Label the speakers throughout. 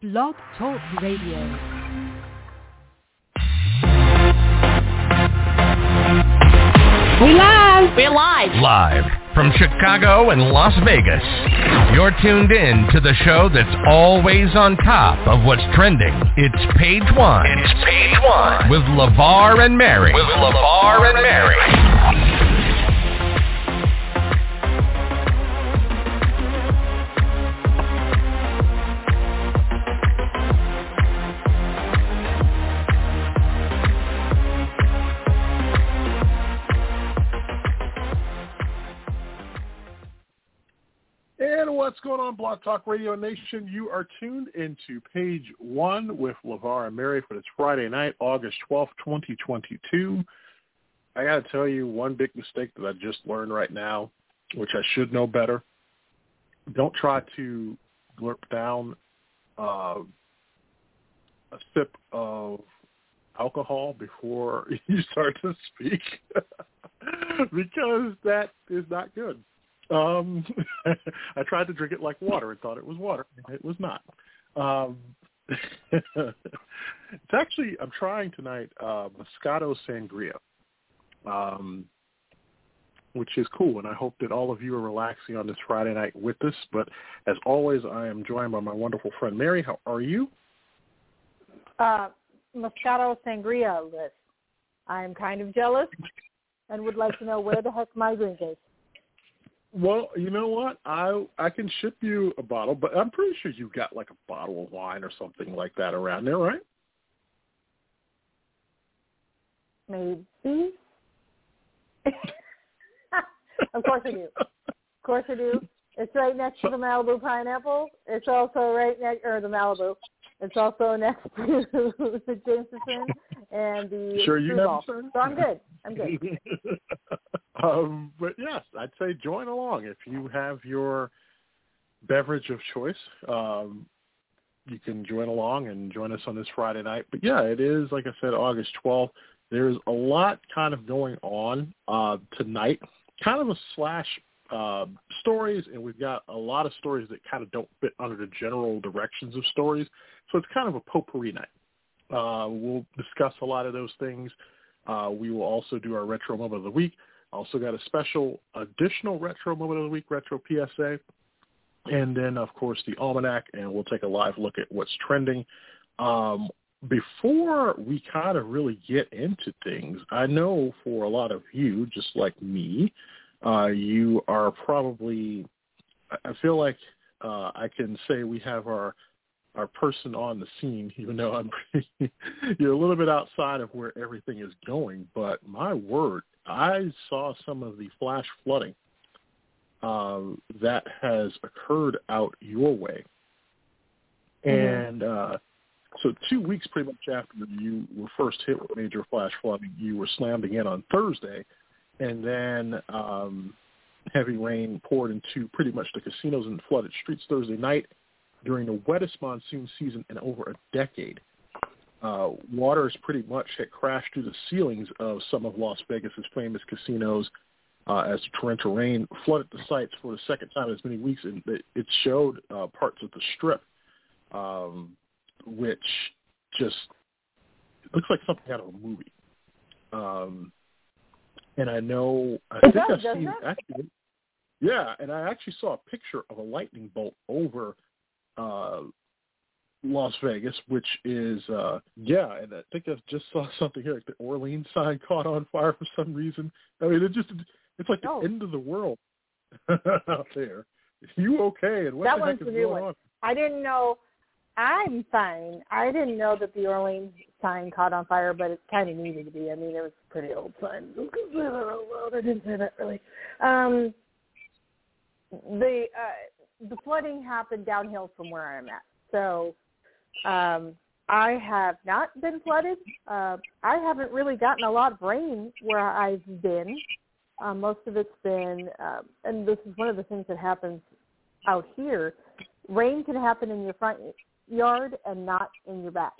Speaker 1: Blog Talk Radio.
Speaker 2: We live.
Speaker 3: We're live.
Speaker 4: Live from Chicago and Las Vegas. You're tuned in to the show that's always on top of what's trending. It's Page One. It's Page One. With LeVar and Mary. With LeVar and Mary.
Speaker 5: Going on, Blog Talk Radio Nation? You are tuned into page one with LeVar and Mary for this Friday night, August 12th, 2022. I got to tell you one big mistake that I just learned right now, which I should know better. Don't try to glurp down uh, a sip of alcohol before you start to speak because that is not good. Um, I tried to drink it like water and thought it was water. It was not. Um, it's actually I'm trying tonight uh, Moscato Sangria, um, which is cool, and I hope that all of you are relaxing on this Friday night with us. But as always, I am joined by my wonderful friend Mary. How are you?
Speaker 2: Uh, Moscato Sangria list. I'm kind of jealous and would like to know where the heck my drink is.
Speaker 5: Well, you know what? I I can ship you a bottle, but I'm pretty sure you've got like a bottle of wine or something like that around there, right?
Speaker 2: Maybe. of course I do. Of course I do. It's right next to the Malibu pineapple. It's also right next, or the Malibu. It's also next to the Jameson and the
Speaker 5: Sure you have?
Speaker 2: So I'm good. I'm good.
Speaker 5: um, but yes, I'd say join along if you have your beverage of choice. Um, you can join along and join us on this Friday night. But yeah, it is like I said, August 12th. There's a lot kind of going on uh, tonight, kind of a slash uh, stories, and we've got a lot of stories that kind of don't fit under the general directions of stories. So it's kind of a potpourri night. Uh, we'll discuss a lot of those things. Uh, we will also do our retro moment of the week. Also got a special additional retro moment of the week, retro PSA, and then of course the almanac, and we'll take a live look at what's trending. Um, before we kind of really get into things, I know for a lot of you, just like me, uh, you are probably. I feel like uh, I can say we have our our person on the scene, even though I'm you're a little bit outside of where everything is going. But my word, I saw some of the flash flooding uh, that has occurred out your way, and uh, so two weeks pretty much after you were first hit with major flash flooding, you were slammed again on Thursday, and then um, heavy rain poured into pretty much the casinos and flooded streets Thursday night during the wettest monsoon season in over a decade. Uh, waters pretty much had crashed through the ceilings of some of Las Vegas's famous casinos uh, as the torrential rain flooded the sites for the second time in as many weeks, and it, it showed uh, parts of the strip, um, which just looks like something out of a movie. Um, and I know I
Speaker 2: It
Speaker 5: think
Speaker 2: does,
Speaker 5: I've seen actually, yeah, and I actually saw a picture of a lightning bolt over uh, Las Vegas, which is uh yeah, and I think I just saw something here like the Orleans sign caught on fire for some reason. I mean, it just it's like the
Speaker 2: Oh.
Speaker 5: end of the world out there. You okay? And what
Speaker 2: That
Speaker 5: the heck
Speaker 2: one's
Speaker 5: is
Speaker 2: the new
Speaker 5: going
Speaker 2: one.
Speaker 5: on?
Speaker 2: I didn't know. I'm fine. I didn't know that the Orleans sign caught on fire, but it kind of needed to be. I mean, it was a pretty old sign. I didn't say that really. Um, the uh, the flooding happened downhill from where I'm at, so um, I have not been flooded. Uh, I haven't really gotten a lot of rain where I've been. Uh, most of it's been, uh, and this is one of the things that happens out here. Rain can happen in your front yard and not in your back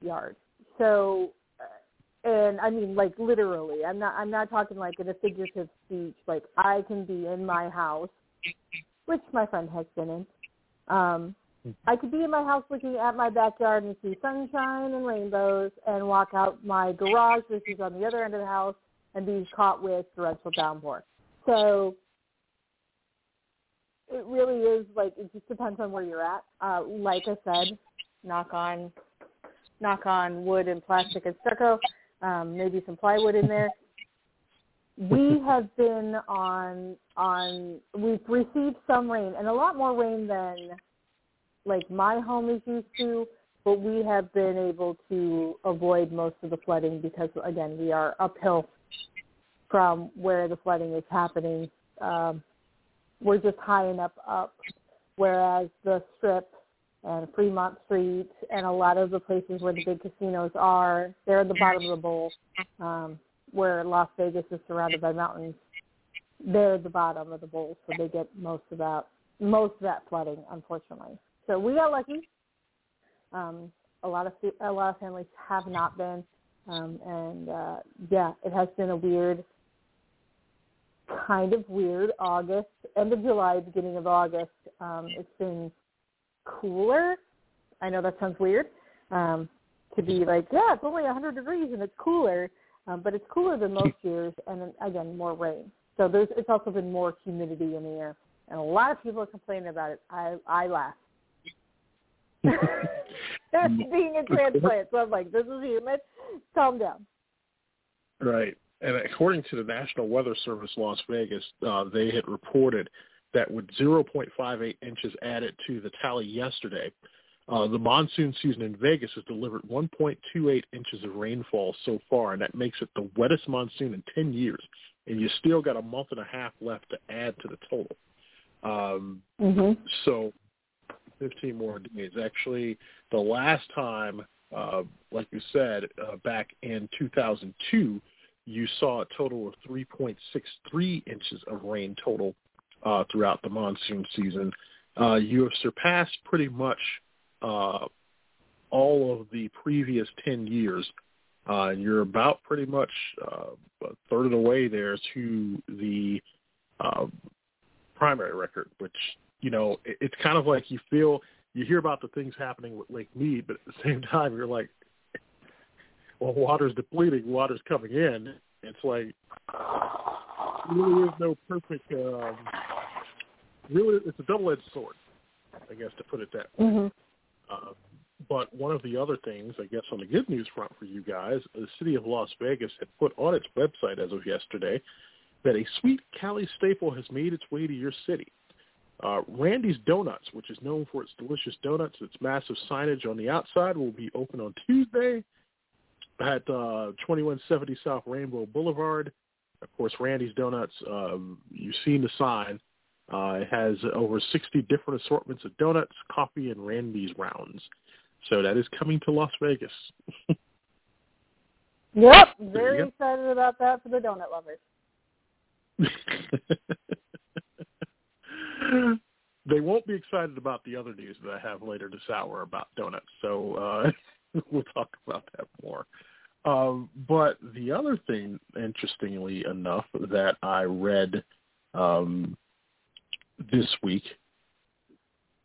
Speaker 2: yard. So, uh, and I mean like literally. I'm not. I'm not talking like in a figurative speech. Like I can be in my house, which my friend has been in, um, I could be in my house looking at my backyard and see sunshine and rainbows, and walk out my garage, which is on the other end of the house, and be caught with torrential downpour. So it really is like it just depends on where you're at. Uh, like I said, knock on knock on wood and plastic and stucco, um, maybe some plywood in there. We have been on on we've received some rain and a lot more rain than like my home is used to, but we have been able to avoid most of the flooding because again we are uphill from where the flooding is happening. Um, we're just high enough up, whereas the Strip and Fremont Street and a lot of the places where the big casinos are, they're at the bottom of the bowl, um, where Las Vegas is surrounded by mountains. They're at the bottom of the bowl, so they get most of that most of that flooding, unfortunately. So we got lucky. Um, a lot of a lot of families have not been, um, and uh, yeah, it has been a weird kind of weird August, end of July, beginning of August. Um, it's been cooler. I know that sounds weird. Um, to be like, yeah, it's only 100 degrees and it's cooler, um, but it's cooler than most years, and then, again, more rain. So there's it's also been more humidity in the air, and a lot of people are complaining about it. I I laugh. That's being a transplant. So I'm like, this is humid. Calm down.
Speaker 5: Right and according to the National Weather Service Las Vegas, uh, they had reported that with 0.58 inches added to the tally yesterday, uh, the monsoon season in Vegas has delivered 1.28 inches of rainfall so far, and that makes it the wettest monsoon in 10 years. And you still got a month and a half left to add to the total. Um,
Speaker 2: mm-hmm.
Speaker 5: So 15 more days. Actually, the last time, uh, like you said, uh, back in 2002, you saw a total of 3.63 inches of rain total uh, throughout the monsoon season. Uh, you have surpassed pretty much uh, all of the previous 10 years. Uh, you're about pretty much uh, a third of the way there to the uh, primary record, which, you know, it, it's kind of like you feel, you hear about the things happening with Lake Mead, but at the same time, you're like, well, water's depleting, water's coming in. It's like really is no perfect. Um, really, it's a double-edged sword, I guess, to put it that way.
Speaker 2: Mm-hmm.
Speaker 5: Uh, but one of the other things, I guess, on the good news front for you guys, the city of Las Vegas had put on its website as of yesterday that a sweet Cali staple has made its way to your city. Uh, Randy's Donuts, which is known for its delicious donuts, its massive signage on the outside, will be open on Tuesday at uh, 2170 South Rainbow Boulevard. Of course, Randy's Donuts, um, you've seen the sign. Uh, it has over 60 different assortments of donuts, coffee, and Randy's rounds. So that is coming to Las Vegas.
Speaker 2: yep, very excited about that for the donut lovers.
Speaker 5: they won't be excited about the other news that I have later this hour about donuts. So uh, we'll talk about that more. Um, but the other thing, interestingly enough, that I read um, this week,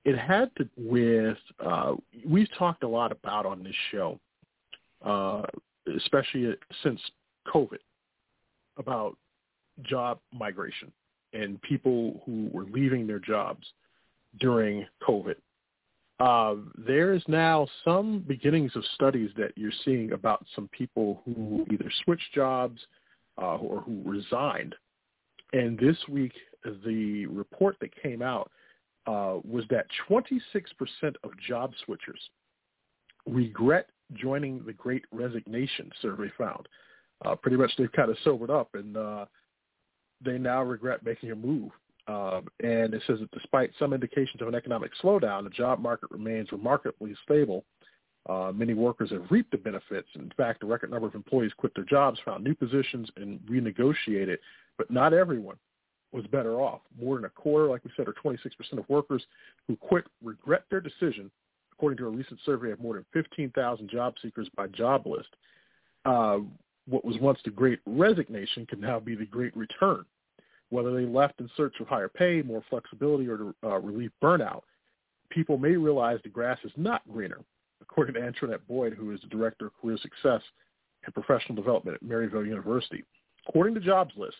Speaker 5: it had to with uh, we've talked a lot about on this show, uh, especially since COVID, about job migration and people who were leaving their jobs during COVID uh, there is now some beginnings of studies that you're seeing about some people who either switched jobs uh, or who resigned. And this week, the report that came out uh, was that 26% of job switchers regret joining the Great Resignation survey found. Uh, pretty much they've kind of sobered up and uh, they now regret making a move. Um, and it says that despite some indications of an economic slowdown, the job market remains remarkably stable. Uh, many workers have reaped the benefits. In fact, a record number of employees quit their jobs, found new positions, and renegotiated. But not everyone was better off. More than a quarter, like we said, or 26% of workers who quit regret their decision, according to a recent survey of more than 15,000 job seekers by JobList. Uh, what was once the great resignation can now be the great return whether they left in search of higher pay, more flexibility, or to uh, relieve burnout. people may realize the grass is not greener, according to Antoinette Boyd, who is the Director of Career Success and Professional Development at Maryville University. According to Jobs List,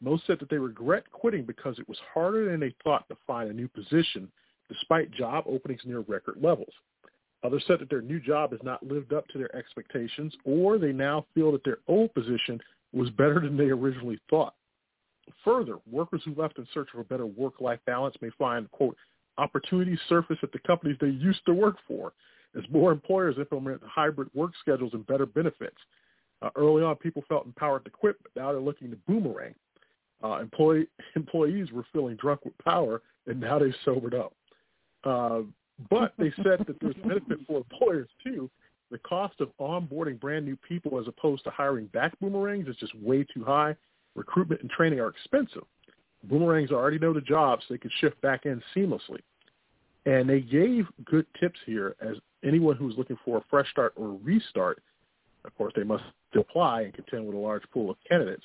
Speaker 5: most said that they regret quitting because it was harder than they thought to find a new position despite job openings near record levels. Others said that their new job has not lived up to their expectations or they now feel that their old position was better than they originally thought. Further, workers who left in search of a better work-life balance may find, quote, opportunities surface at the companies they used to work for as more employers implement hybrid work schedules and better benefits. Uh, early on, people felt empowered to quit, but now they're looking to boomerang. Uh, employee, employees were feeling drunk with power, and now they've sobered up. Uh, but they said that there's benefit for employers too. The cost of onboarding brand new people as opposed to hiring back boomerangs is just way too high. Recruitment and training are expensive. Boomerangs already know the job, so they can shift back in seamlessly. And they gave good tips here as anyone who's looking for a fresh start or restart. Of course, they must apply and contend with a large pool of candidates.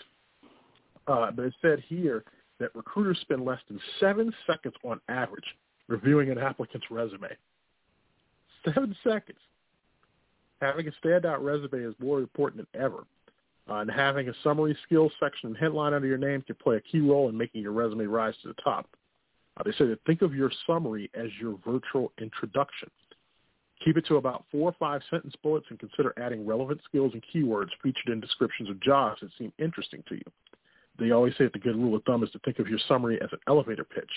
Speaker 5: Uh, but it said here that recruiters spend less than seven seconds on average reviewing an applicant's resume. Seven seconds. Having a standout resume is more important than ever. Uh, and having a summary skills section and headline under your name can play a key role in making your resume rise to the top. Uh, they say that think of your summary as your virtual introduction. Keep it to about four or five sentence bullets and consider adding relevant skills and keywords featured in descriptions of jobs that seem interesting to you. They always say that the good rule of thumb is to think of your summary as an elevator pitch.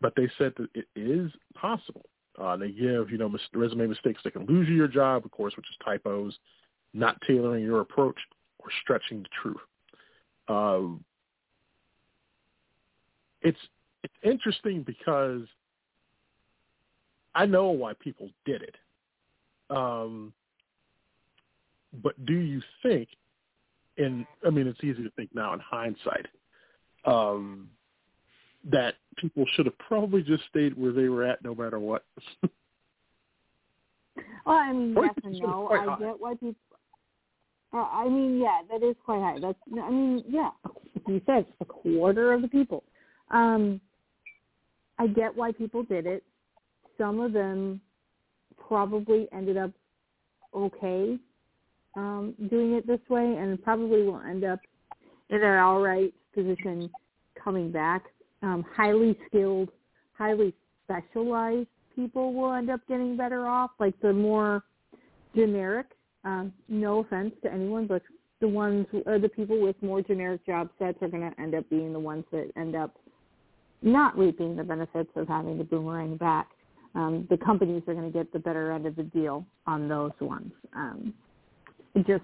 Speaker 5: But they said that it is possible. Uh, they give, you know, mis- resume mistakes that can lose you your job, of course, which is typos, not tailoring your approach, or stretching the truth. Um, it's it's interesting because I know why people did it. Um, but do you think, in I mean, it's easy to think now in hindsight, um, that people should have probably just stayed where they were at no matter what.
Speaker 2: well, I mean, yes and no. I get why people. Uh, I mean, yeah, that is quite high. That's, I mean, yeah, you said a quarter of the people. Um, I get why people did it. Some of them probably ended up okay um, doing it this way, and probably will end up in an all right position coming back um, highly skilled, highly specialized people will end up getting better off. Like the more generic, um, no offense to anyone, but the ones or the people with more generic job sets are going to end up being the ones that end up not reaping the benefits of having the boomerang back. Um, the companies are going to get the better end of the deal on those ones. Um, just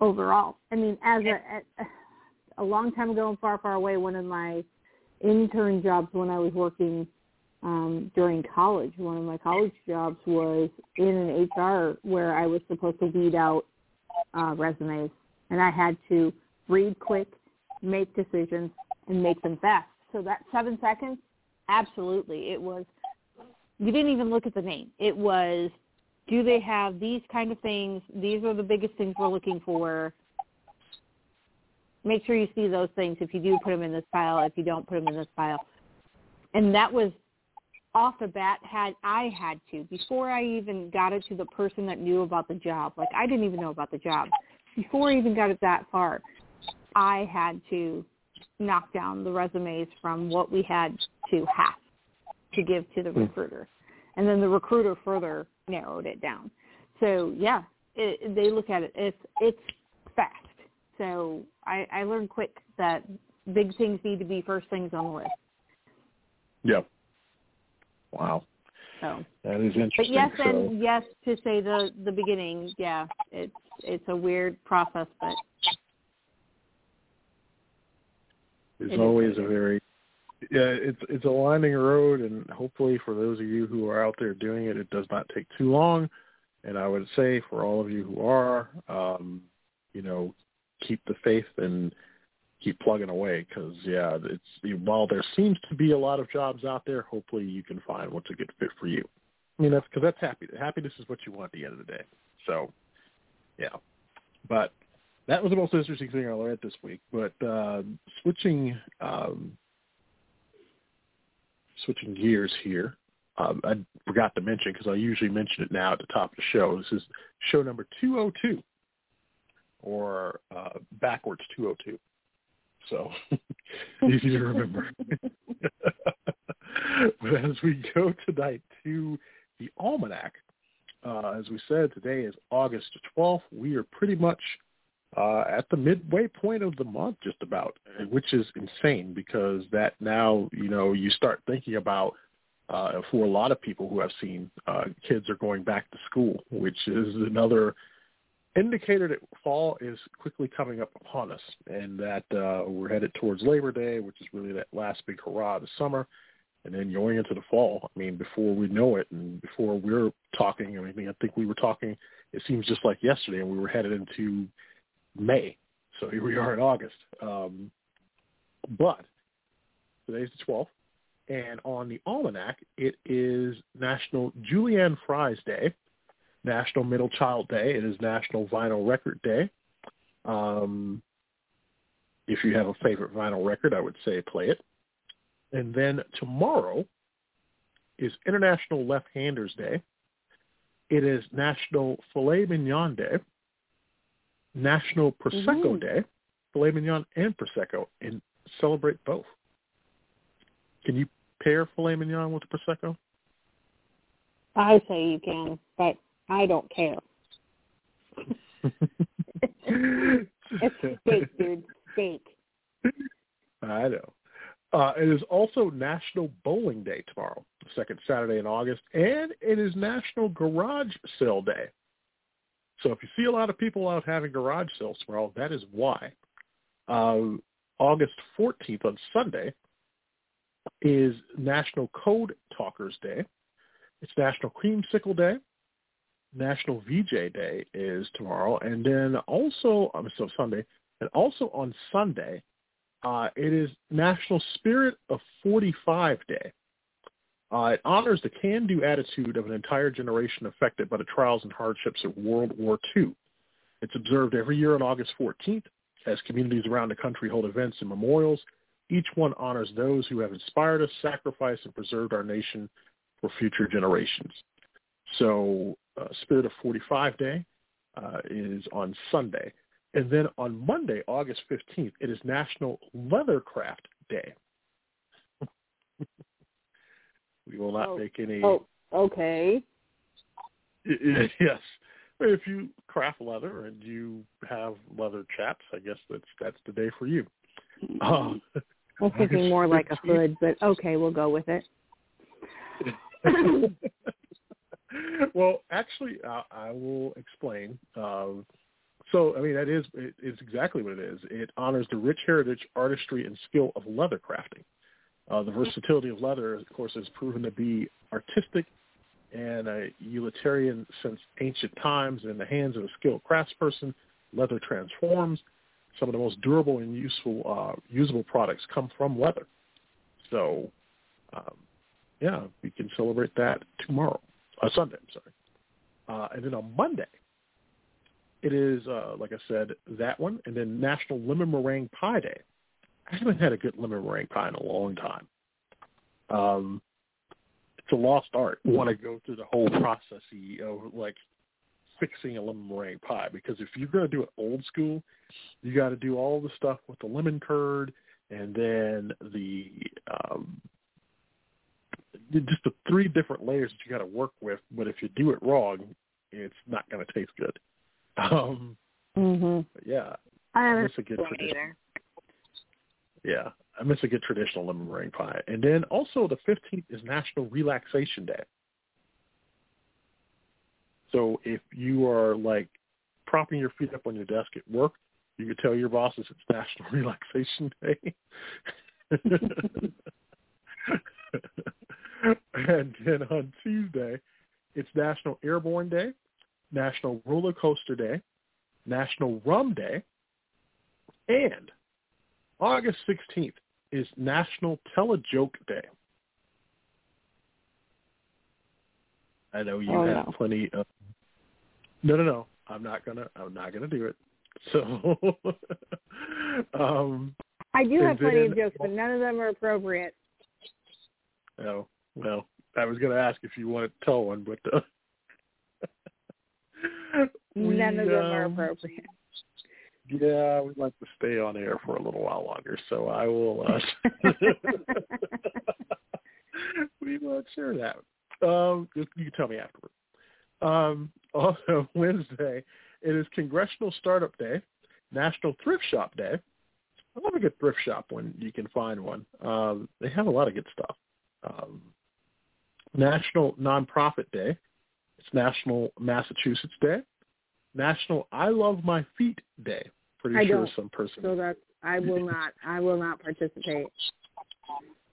Speaker 2: overall, I mean, as a, a, a long time ago and far, far away, one of my intern jobs when I was working um, during college. One of my college jobs was in an HR where I was supposed to weed out uh, resumes, and I had to read quick, make decisions, and make them fast. So that seven seconds, absolutely, it was. You didn't even look at the name. It was, do they have these kind of things? These are the biggest things we're looking for make sure you see those things if you do put them in this file, if you don't put them in this file. And that was off the bat had I had to before I even got it to the person that knew about the job. Like I didn't even know about the job before I even got it that far. I had to knock down the resumes from what we had to half to give to the hmm. recruiter, and then the recruiter further narrowed it down. So yeah, it, they look at it. It's it's fast. So I, I learned quick that big things need to be first things on the list.
Speaker 5: Yep. Wow.
Speaker 2: So
Speaker 5: that is interesting.
Speaker 2: But yes,
Speaker 5: so.
Speaker 2: and yes to say the the beginning. Yeah, it's it's a weird process, but
Speaker 5: it's it always a very yeah it's it's a winding road, and hopefully for those of you who are out there doing it, it does not take too long. And I would say for all of you who are, um, you know, keep the faith and keep plugging away because yeah, it's while there seems to be a lot of jobs out there, hopefully you can find what's a good fit for you. I mean, that's because that's happy. Happiness is what you want at the end of the day. So, yeah. But that was the most interesting thing I learned this week. But uh, switching um, switching gears here, um, I forgot to mention because I usually mention it now at the top of the show. This is show number 202 or uh, backwards 202. So easy to remember. but as we go tonight to the almanac, uh, as we said, today is August 12th. We are pretty much uh, at the midway point of the month, just about, which is insane because that now, you know, you start thinking about uh, for a lot of people who have seen uh, kids are going back to school, which is another indicator that fall is quickly coming up upon us and that uh, we're headed towards Labor Day, which is really that last big hurrah of the summer, and then going into the fall. I mean, before we know it and before we're talking, I mean, I think we were talking, it seems just like yesterday, and we were headed into May. So here we are in August. Um, but today's the 12th, and on the almanac, it is National Julienne Fries Day, National Middle Child Day. It is National Vinyl Record Day. Um, if you have a favorite vinyl record, I would say play it. And then tomorrow is International Left-Handers Day. It is National Filet Mignon Day, National Prosecco
Speaker 2: Mm-hmm.
Speaker 5: Day, filet mignon and prosecco, and celebrate both. Can you pair filet mignon with prosecco?
Speaker 2: I say you can, but I don't care. It's steak, dude. Steak.
Speaker 5: I know. Uh, it is also National Bowling Day tomorrow, the second Saturday in August, and it is National Garage Sale Day. So if you see a lot of people out having garage sales tomorrow, that is why. Uh, August 14th on Sunday is National Code Talkers Day. It's National Creamsicle Day. National VJ Day is tomorrow, and then also um, so Sunday, and also on Sunday, uh, it is National Spirit of 45 Day. Uh, it honors the can-do attitude of an entire generation affected by the trials and hardships of World War II. It's observed every year on August 14th as communities around the country hold events and memorials. Each one honors those who have inspired us, sacrificed, and preserved our nation for future generations. So uh, Spirit of 45 Day uh, is on Sunday. And then on Monday, August 15th, it is National Leathercraft Day. we will not
Speaker 2: Oh.
Speaker 5: make any...
Speaker 2: Oh, okay.
Speaker 5: Yes. If you craft leather and you have leather chaps, I guess that's that's the day for you. Uh,
Speaker 2: I was thinking more like a hood, but okay, we'll go with it.
Speaker 5: well, actually, uh, I will explain. Um, so, I mean, that is it, it's exactly what it is. It honors the rich heritage, artistry, and skill of leather crafting. Uh, the versatility of leather, of course, has proven to be artistic and uh, utilitarian since ancient times. And in the hands of a skilled craftsperson, leather transforms. Some of the most durable and useful, uh, usable products come from leather. So, um, yeah, we can celebrate that tomorrow, uh, Sunday. I'm sorry. Uh, and then on Monday, it is uh, like I said that one, and then National Lemon Meringue Pie Day. I haven't had a good lemon meringue pie in a long time. Um, it's a lost art. Want to go through the whole process of like fixing a lemon meringue pie because if you're going to do it old school, you got to do all the stuff with the lemon curd and then the um, just the three different layers that you got to work with. But if you do it wrong, it's not going to taste good. Um,
Speaker 2: mhm.
Speaker 5: yeah,
Speaker 2: I
Speaker 5: I miss a good tradition. Yeah, I miss a good traditional lemon meringue pie. And then also the 15th is National Relaxation Day. So if you are like propping your feet up on your desk at work, you could tell your bosses it's National Relaxation Day. and then on Tuesday, it's National Airborne Day, National Roller Coaster Day, National Rum Day, and August 16th is National Tell a Joke Day. I know you
Speaker 2: Oh,
Speaker 5: have
Speaker 2: no.
Speaker 5: plenty of. No, no, no. I'm not gonna. I'm not gonna do it. So, um,
Speaker 2: I do have plenty of jokes, but none of them are appropriate.
Speaker 5: no, well, I was going to ask if you wanted to tell one, but uh, we,
Speaker 2: None of them are
Speaker 5: um,
Speaker 2: appropriate.
Speaker 5: Yeah, we'd like to stay on air for a little while longer, so I will. Uh, we won't share that. Um, you you can tell me afterward. Um, also, Wednesday, it is Congressional Startup Day, National Thrift Shop Day. I love a good thrift shop when you can find one. Um, they have a lot of good stuff. Um, National Nonprofit Day. It's National Massachusetts Day. National I Love My Feet Day. Pretty
Speaker 2: I
Speaker 5: sure
Speaker 2: don't.
Speaker 5: some person.
Speaker 2: so that I will not. I will not participate.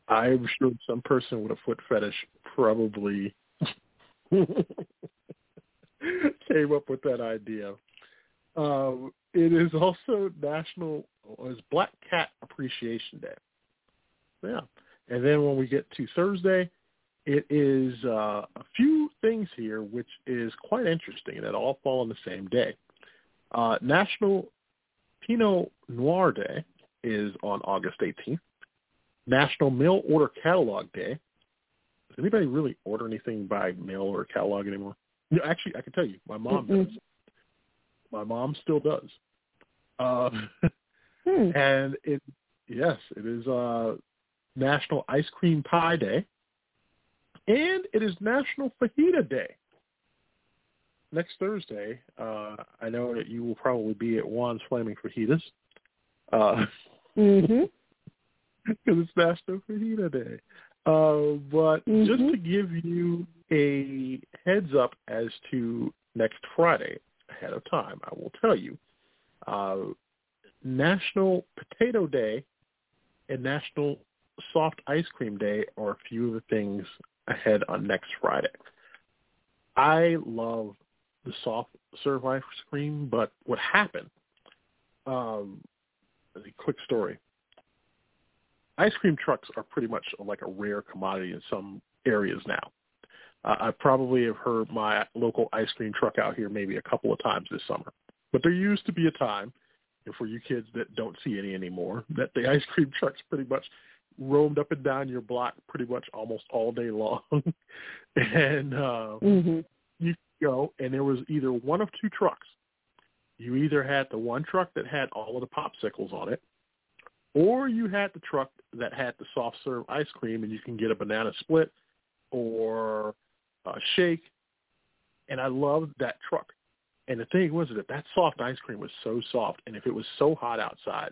Speaker 5: I'm sure some person with a foot fetish probably came up with that idea. Um, it is also National is Black Cat Appreciation Day. Yeah, and then when we get to Thursday, it is uh, a few things here which is quite interesting that all fall on the same day. Uh, National Pinot Noir Day is on August 18th. National Mail Order Catalog Day. Does anybody really order anything by mail or catalog anymore? No, actually, I can tell you, my mom
Speaker 2: Mm-mm.
Speaker 5: does. My mom still does. Uh,
Speaker 2: Hmm.
Speaker 5: and it, yes, it is uh, National Ice Cream Pie Day, and it is National Fajita Day. Next Thursday, uh, I know that you will probably be at Juan's Flaming Fajitas. Uh,
Speaker 2: Mhm.
Speaker 5: because it's National Fajita Day. Uh, but just
Speaker 2: Mhm.
Speaker 5: to give you a heads up as to next Friday ahead of time, I will tell you uh, National Potato Day and National Soft Ice Cream Day are a few of the things ahead on next Friday. I love the soft serve ice cream, but what happened? Um, a quick story ice cream trucks are pretty much like a rare commodity in some areas now. Uh, I probably have heard my local ice cream truck out here maybe a couple of times this summer. But there used to be a time, and for you kids that don't see any anymore, that the ice cream trucks pretty much roamed up and down your block pretty much almost all day long. and uh,
Speaker 2: Mhm.
Speaker 5: you go, and there was either one of two trucks. You either had the one truck that had all of the popsicles on it, or you had the truck that had the soft serve ice cream, and you can get a banana split or a shake. And I loved that truck. And the thing was that that soft ice cream was so soft, and if it was so hot outside,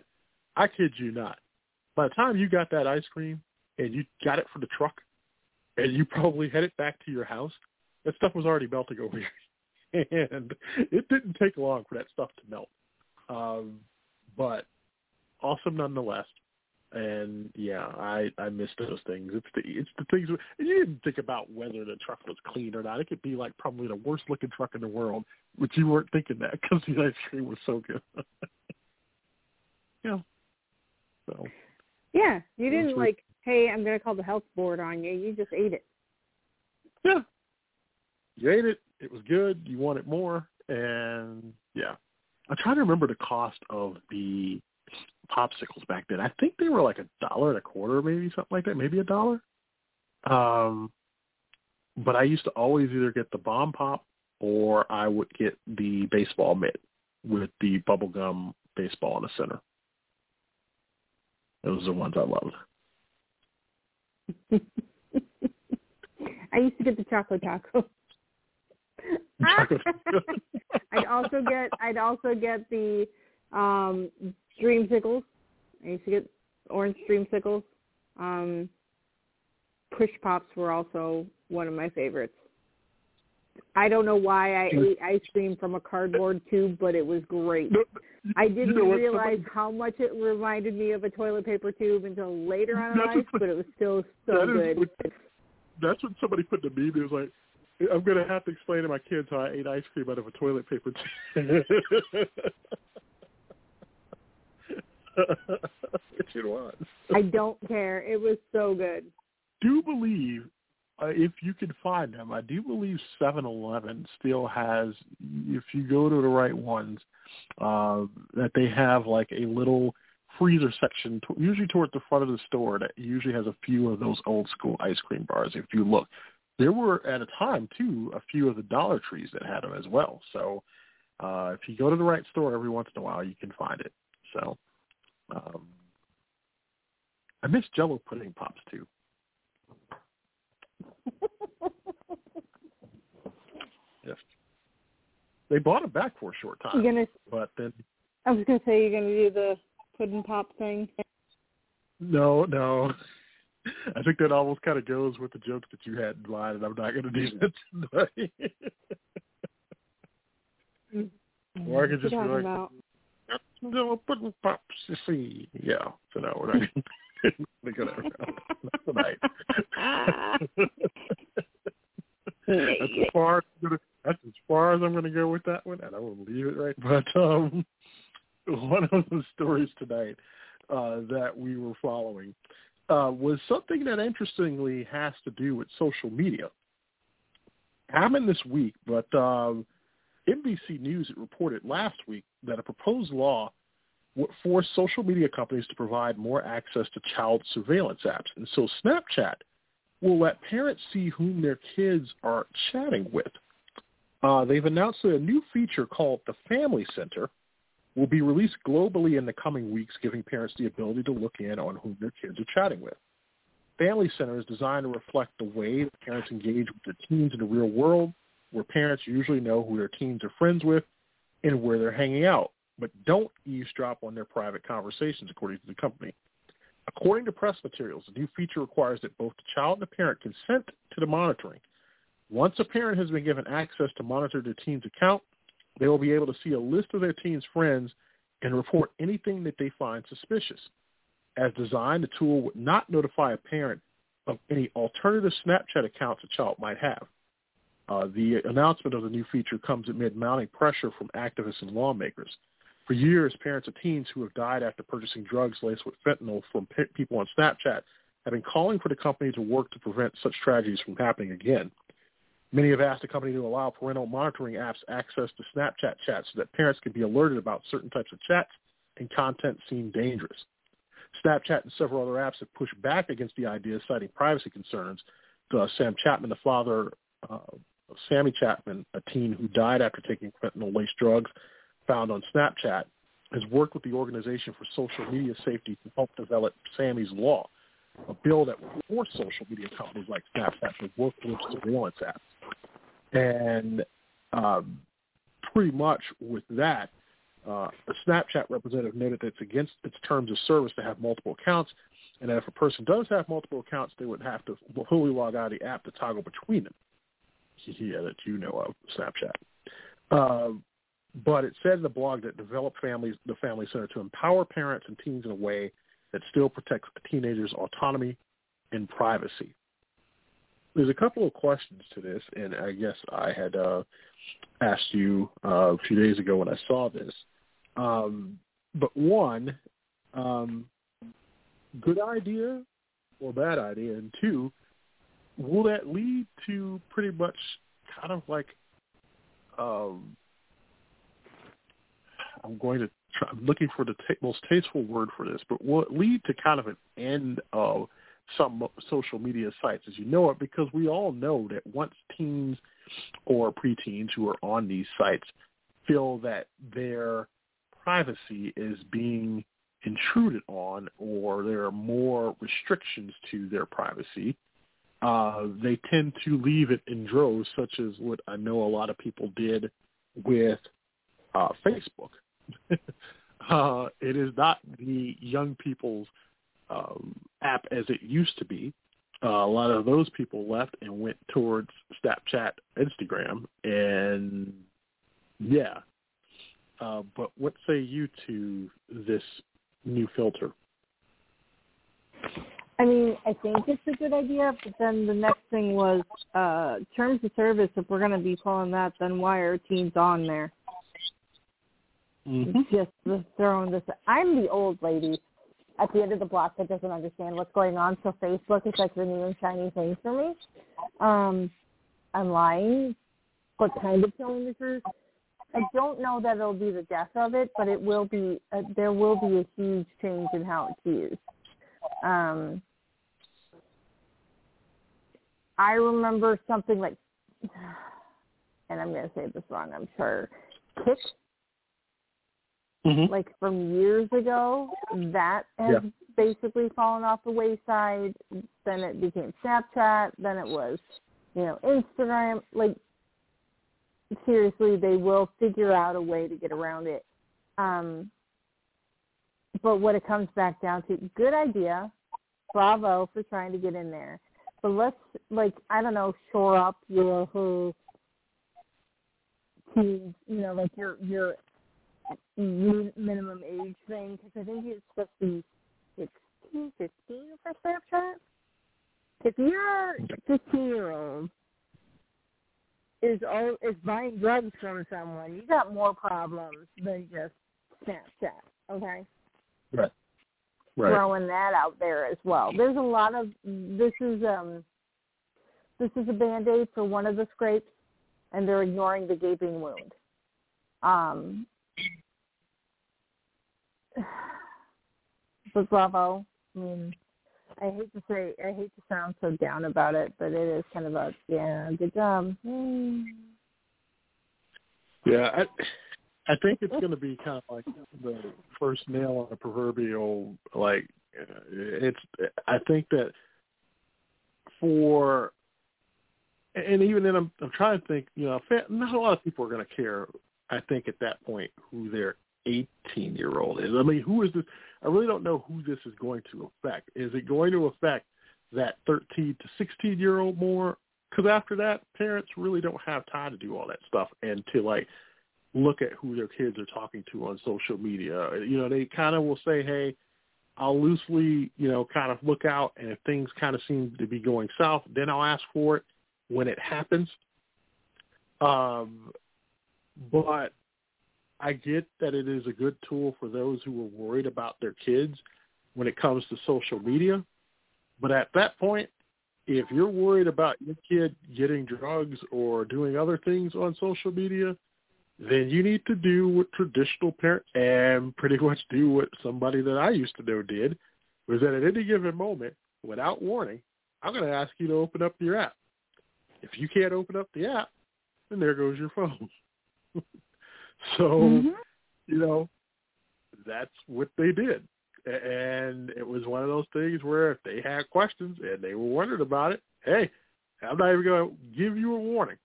Speaker 5: I kid you not, by the time you got that ice cream and you got it for the truck, and you probably headed back to your house, that stuff was already melting over here, and it didn't take long for that stuff to melt. Um, but awesome nonetheless. And yeah, I I miss those things. It's the it's the things. And you didn't think about whether the truck was clean or not. It could be like probably the worst looking truck in the world, but you weren't thinking that because the ice cream was so good. yeah. So
Speaker 2: Yeah, you didn't like, hey, I'm going to call the health board on you. You just ate it.
Speaker 5: yeah, you ate it. It was good. You wanted more, and yeah. I'm trying to remember the cost of the popsicles back then. I think they were like a dollar and a quarter, maybe something like that, maybe a dollar. Um, but I used to always either get the bomb pop or I would get the baseball mitt with the bubblegum baseball in the center. Those are the ones I loved.
Speaker 2: I used to get the chocolate taco. I'd also get I'd also get the um dreamsicles. I used to get orange dreamsicles. Um push pops were also one of my favorites. I don't know why I ate ice cream from a cardboard tube, but it was great. I didn't
Speaker 5: know
Speaker 2: realize
Speaker 5: somebody-
Speaker 2: how much it reminded me of a toilet paper tube until later on in life, but it was still so
Speaker 5: that
Speaker 2: good.
Speaker 5: what- That's what somebody put the meme. It was like, I'm going to have to explain to my kids how I ate ice cream out of a toilet paper tube. It was.
Speaker 2: I don't care. It was so good.
Speaker 5: do believe, uh, if you can find them, I do believe 7-Eleven still has, if you go to the right ones, uh, that they have like a little freezer section, t- usually toward the front of the store, that usually has a few of those old school ice cream bars. If you look, there were at a time too a few of the Dollar Trees that had them as well. So uh, if you go to the right store every once in a while, you can find it. So um, I miss Jello pudding pops too. Yes, they bought it back for a short time,
Speaker 2: You're gonna.
Speaker 5: but then
Speaker 2: I was gonna say you're gonna do the pudding pop thing.
Speaker 5: no, no. I think that almost kind of goes with the jokes that you had in mind, and I'm not going to do that tonight. or I could just be like,
Speaker 2: about?
Speaker 5: no, pudding pops, you see. Yeah, so no, we're not going to go tonight. that's as far as I'm gonna, that's as far as I'm going to go with that one, and I will leave it right. But um, one of the stories tonight uh, that we were following uh, was something that interestingly has to do with social media. Happened this week, but um, NBC News reported last week that a proposed law force social media companies to provide more access to child surveillance apps. And so Snapchat will let parents see whom their kids are chatting with. Uh, they've announced that a new feature called the Family Center will be released globally in the coming weeks, giving parents the ability to look in on whom their kids are chatting with. Family Center is designed to reflect the way that parents engage with their teens in the real world, where parents usually know who their teens are friends with and where they're hanging out, but don't eavesdrop on their private conversations, according to the company. According to press materials, the new feature requires that both the child and the parent consent to the monitoring. Once a parent has been given access to monitor their teen's account, they will be able to see a list of their teen's friends and report anything that they find suspicious. As designed, the tool would not notify a parent of any alternative Snapchat accounts a child might have. Uh, the announcement of the new feature comes amid mounting pressure from activists and lawmakers. For years, parents of teens who have died after purchasing drugs laced with fentanyl from pe- people on Snapchat have been calling for the company to work to prevent such tragedies from happening again. Many have asked the company to allow parental monitoring apps access to Snapchat chats so that parents can be alerted about certain types of chats and content seen dangerous. Snapchat and several other apps have pushed back against the idea, citing privacy concerns. Uh, Sam Chapman, the father uh, of Sammy Chapman, a teen who died after taking fentanyl-laced drugs found on Snapchat, has worked with the Organization for Social Media Safety to help develop Sammy's Law, a bill that would force social media companies like Snapchat to work with surveillance apps. And um, pretty much with that, uh, a Snapchat representative noted that it's against its terms of service to have multiple accounts, and that if a person does have multiple accounts, they would have to fully log out of the app to toggle between them. Yeah, that you know of, Snapchat. Uh, but it said in the blog that developed families, the Family Center to empower parents and teens in a way that still protects teenager's autonomy and privacy. There's a couple of questions to this, and I guess I had uh, asked you uh, a few days ago when I saw this. Um, but one, um, good idea or bad idea, and two, will that lead to pretty much kind of like um, I'm going to try, I'm looking for the t- most tasteful word for this, but will it lead to kind of an end of some social media sites as you know it? Because we all know that once teens or preteens who are on these sites feel that their privacy is being intruded on or there are more restrictions to their privacy, uh, they tend to leave it in droves, such as what I know a lot of people did with uh, Facebook. uh, it is not the young people's um, app as it used to be. Uh, a lot of those people left and went towards Snapchat, Instagram, and yeah. Uh, but what say you to this new filter?
Speaker 2: I mean, I think it's a good idea, but then the next thing was uh terms of service. If we're going to be pulling that, then why are teens on there?
Speaker 5: Mm-hmm.
Speaker 2: Just throwing this. I'm the old lady at the end of the block that doesn't understand what's going on. So Facebook is like the new and shiny thing for me. Um, I'm lying, but kind of telling the truth. I don't know that it'll be the death of it, but it will be. Uh, there will be a huge change in how it's used. Um, I remember something like, and I'm going to say this wrong, I'm sure, Kik,
Speaker 5: Mm-hmm.
Speaker 2: like from years ago, that has
Speaker 5: Yeah.
Speaker 2: basically fallen off the wayside. Then it became Snapchat. Then it was, you know, Instagram. Like, seriously, they will figure out a way to get around it. Um, but what it comes back down to, good idea, bravo for trying to get in there. But let's, like, I don't know, shore up your whole you know, like your your minimum age thing, because I think it's supposed to be 16, 15 for Snapchat. If your 15 year old is all is buying drugs from someone, you got more problems than just Snapchat. Okay
Speaker 5: Right.
Speaker 2: throwing that out there as well. There's a lot of this is um this is a band aid for one of the scrapes and they're ignoring the gaping wound. Um bravo. I mean I hate to say I hate to sound so down about it, but it is kind of a yeah, good job.
Speaker 5: Yeah, I I think it's going to be kind of like the first nail on the proverbial like uh, it's I think that for and even then I'm I'm trying to think, you know, not a lot of people are going to care I think at that point who their 18 year old is. I mean, who is this I really don't know who this is going to affect. Is it going to affect that 13 to 16 year old more? Because after that, parents really don't have time to do all that stuff and to like look at who their kids are talking to on social media. You know, they kind of will say, "Hey, I'll loosely, you know, kind of look out, and if things kind of seem to be going south, then I'll ask for it when it happens." Um, but I get that it is a good tool for those who are worried about their kids when it comes to social media. But at that point, if you're worried about your kid getting drugs or doing other things on social media, then you need to do what traditional parents and pretty much do what somebody that I used to know did, was that at any given moment, without warning, I'm going to ask you to open up your app. If you can't open up the app, then there goes your phone. so,
Speaker 2: Mhm.
Speaker 5: you know, that's what they did. And it was one of those things where if they had questions and they were wondering about it, hey, I'm not even going to give you a warning.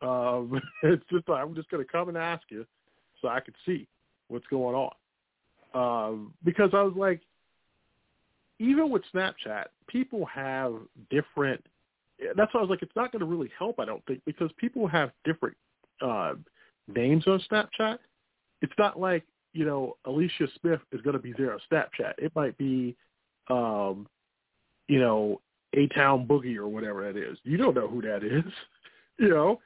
Speaker 5: Um, it's just I'm just going to come and ask you so I could see what's going on. Um, because I was like, even with Snapchat, people have different. That's why I was like, it's not going to really help. I don't think because people have different uh, names on Snapchat. It's not like you know Alicia Smith is going to be there on Snapchat. It might be, um, you know, A Town Boogie or whatever that is. You don't know who that is. You know,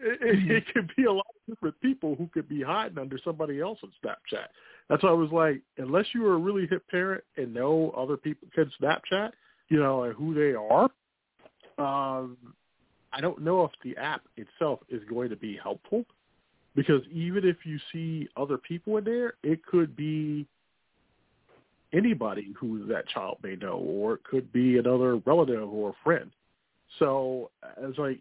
Speaker 5: it, it, it could be a lot of different people who could be hiding under somebody else on Snapchat. That's why I was like, unless you are a really hip parent and know other people can Snapchat, you know, and who they are, um, I don't know if the app itself is going to be helpful because even if you see other people in there, it could be anybody who that child may know, or it could be another relative or a friend. So I was like,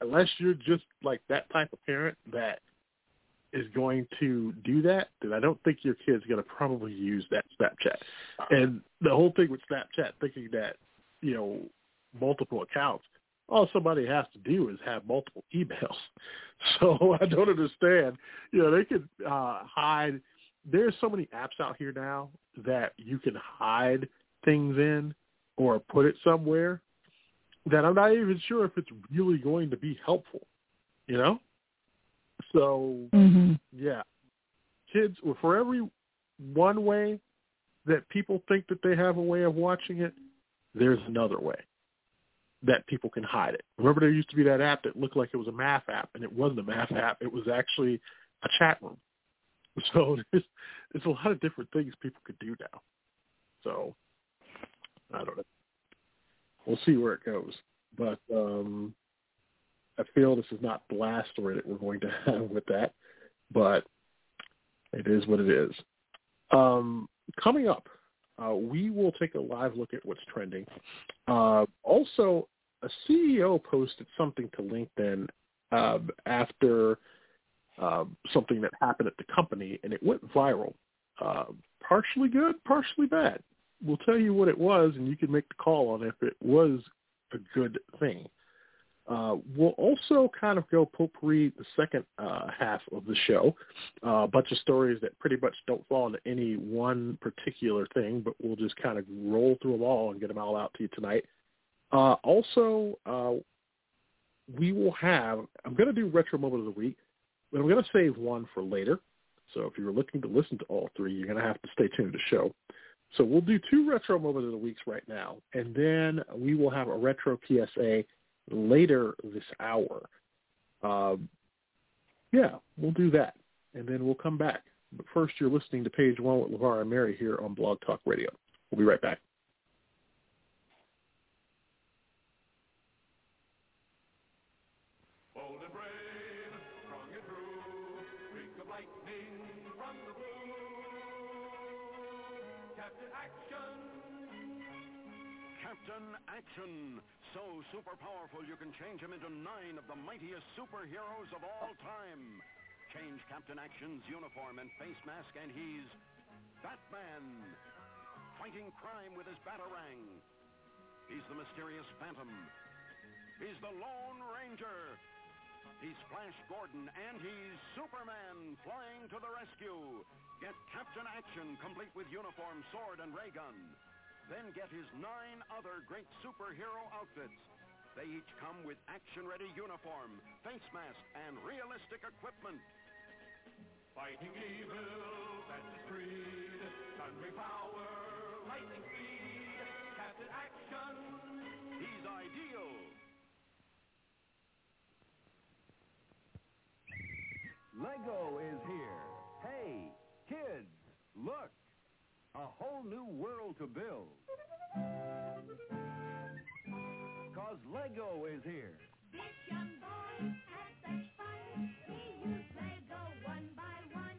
Speaker 5: unless you're just like that type of parent that is going to do that, then I don't think your kid's going to probably use that Snapchat. And the whole thing with Snapchat, thinking that, you know, multiple accounts, all somebody has to do is have multiple emails. So I don't understand. You know, they could uh, hide. There's so many apps out here now that you can hide things in or put it somewhere that I'm not even sure if it's really going to be helpful. You know? So
Speaker 2: Mhm.
Speaker 5: yeah, kids. For every one way that people think that they have a way of watching it, there's another way that people can hide it. Remember, there used to be that app that looked like it was a math app, and it wasn't a math app. It was actually a chat room. So there's there's a lot of different things people could do now. So I don't know. We'll see where it goes, but um, I feel this is not the last that we're going to have with that, but it is what it is. Um, coming up, uh, we will take a live look at what's trending. Uh, also, a CEO posted something to LinkedIn uh, after uh, something that happened at the company, and it went viral. Uh, partially good, partially bad. We'll tell you what it was, and you can make the call on if it was a good thing. Uh, we'll also kind of go potpourri the second uh, half of the show, uh, a bunch of stories that pretty much don't fall into any one particular thing, but we'll just kind of roll through them all and get them all out to you tonight. Uh, also, uh, we will have, I'm going to do Retro Moment of the Week, but I'm going to save one for later. So if you're looking to listen to all three, you're going to have to stay tuned to the show. So we'll do two Retro Moment of the Weeks right now, and then we will have a Retro PSA later this hour. Um, yeah, we'll do that, and then we'll come back. But first, you're listening to Page One with LeVar and Mary here on Blog Talk Radio. We'll be right back.
Speaker 3: Captain Action. So super powerful you can change him into nine of the mightiest superheroes of all time. Change Captain Action's uniform and face mask and he's Batman. Fighting crime with his Batarang. He's the mysterious Phantom. He's the Lone Ranger. He's Flash Gordon and he's Superman flying to the rescue. Get Captain Action complete with uniform, sword, and ray gun. Then get his nine other great superhero outfits. They each come with action-ready uniform, face mask, and realistic equipment. Fighting evil, that's his creed. Thundering power, lightning speed, Captain Action. He's ideal.
Speaker 6: Lego is here. Hey, kids, look. A whole new world to build. Cause Lego is here.
Speaker 7: This young boy has such fun. He used Lego one by one.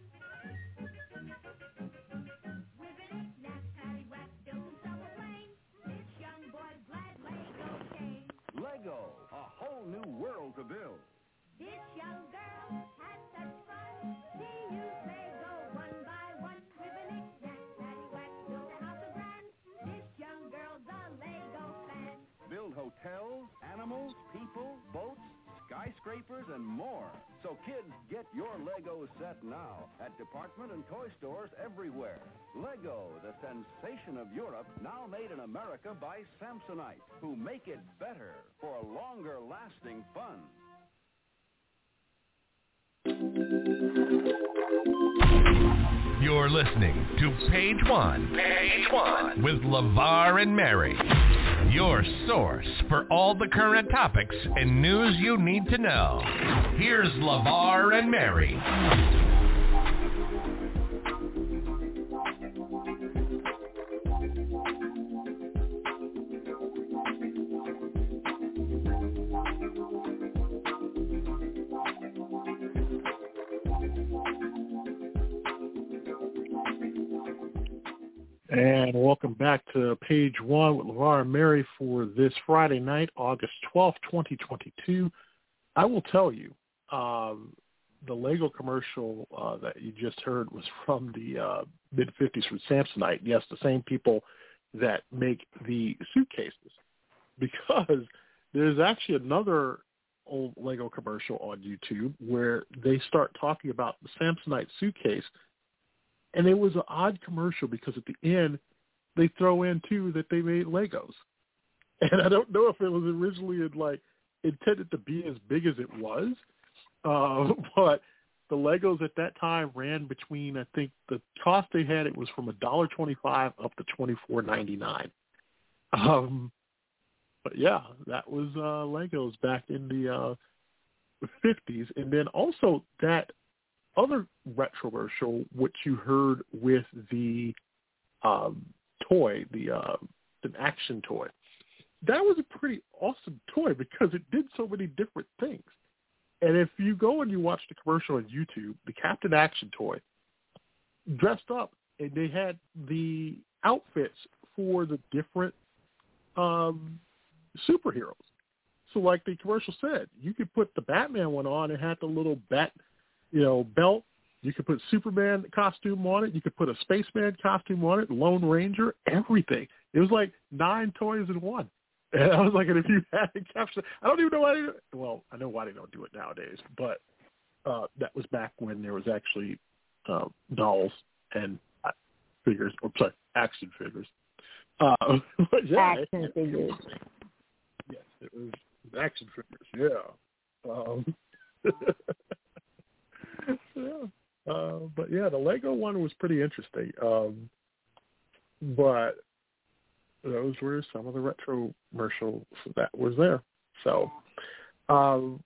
Speaker 7: Ribbon, snap, paddywhack, built some summer plane. This young boy's glad Lego came.
Speaker 6: Lego, a whole new world to build.
Speaker 7: This young girl
Speaker 6: hotels, animals, people, boats, skyscrapers, and more. So kids, get your Lego set now at department and toy stores everywhere. Lego, the sensation of Europe, now made in America by Samsonite, who make it better for longer lasting fun.
Speaker 4: You're listening to Page One. Page One with LeVar and Mary. Your source for all the current topics and news you need to know. Here's LeVar and Mary.
Speaker 5: And welcome back to page one with LeVar and Mary for this Friday night, August 12th, 2022. I will tell you, um, the Lego commercial uh, that you just heard was from the uh, mid-50s from Samsonite. Yes, the same people that make the suitcases. Because there's actually another old Lego commercial on YouTube where they start talking about the Samsonite suitcase – and it was an odd commercial because at the end they throw in too that they made Legos, and I don't know if it was originally in, like intended to be as big as it was, uh, but the Legos at that time ran between I think the cost they had it was from a dollar twenty five up to twenty four ninety nine. Um, but yeah, that was uh, Legos back in the uh, 50s, and then also that other retroversial, which you heard with the um, toy, the uh, an action toy, that was a pretty awesome toy because it did so many different things. And if you go and you watch the commercial on YouTube, the Captain Action toy dressed up, and they had the outfits for the different um, superheroes. So like the commercial said, you could put the Batman one on and had the little bat, you know, belt. You could put Superman costume on it. You could put a spaceman costume on it, Lone Ranger, everything. It was like nine toys in one. And I was like, and if you had a captured, I don't even know why they. Well, I know why they don't do it nowadays, but uh, that was back when there was actually uh, dolls and uh, figures, or sorry, action figures. Uh, yeah,
Speaker 2: Action figures.
Speaker 5: Yes, it was action figures. Yeah. Um, Uh, but yeah, the Lego one was pretty interesting. Um, but those were some of the retro commercials that was there. So um,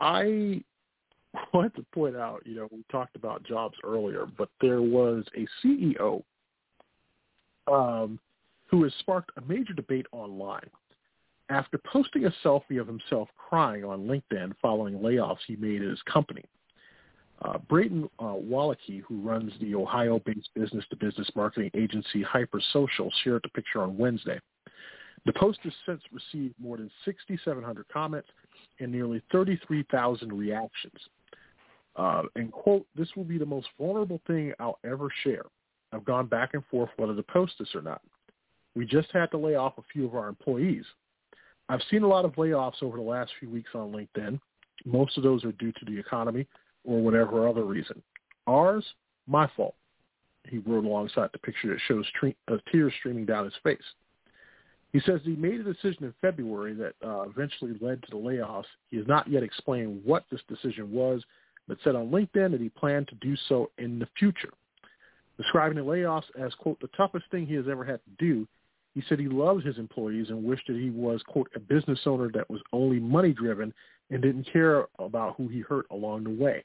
Speaker 5: I wanted to point out, you know, we talked about jobs earlier, but there was a CEO um, who has sparked a major debate online after posting a selfie of himself crying on LinkedIn following layoffs he made at his company. Uh, Braden uh, Wallachie, who runs the Ohio-based business-to-business marketing agency Hypersocial, shared the picture on Wednesday. The post has since received more than 6,700 comments and nearly 33,000 reactions. Uh, and quote, this will be the most vulnerable thing I'll ever share. I've gone back and forth whether to post this or not. We just had to lay off a few of our employees. I've seen a lot of layoffs over the last few weeks on LinkedIn. Most of those are due to the economy or whatever other reason. Ours, my fault. He wrote alongside the picture that shows tre- uh, tears streaming down his face. He says he made a decision in February that uh, eventually led to the layoffs. He has not yet explained what this decision was, but said on LinkedIn that he planned to do so in the future. Describing the layoffs as, quote, the toughest thing he has ever had to do, he said he loves his employees and wished that he was, quote, a business owner that was only money-driven and didn't care about who he hurt along the way.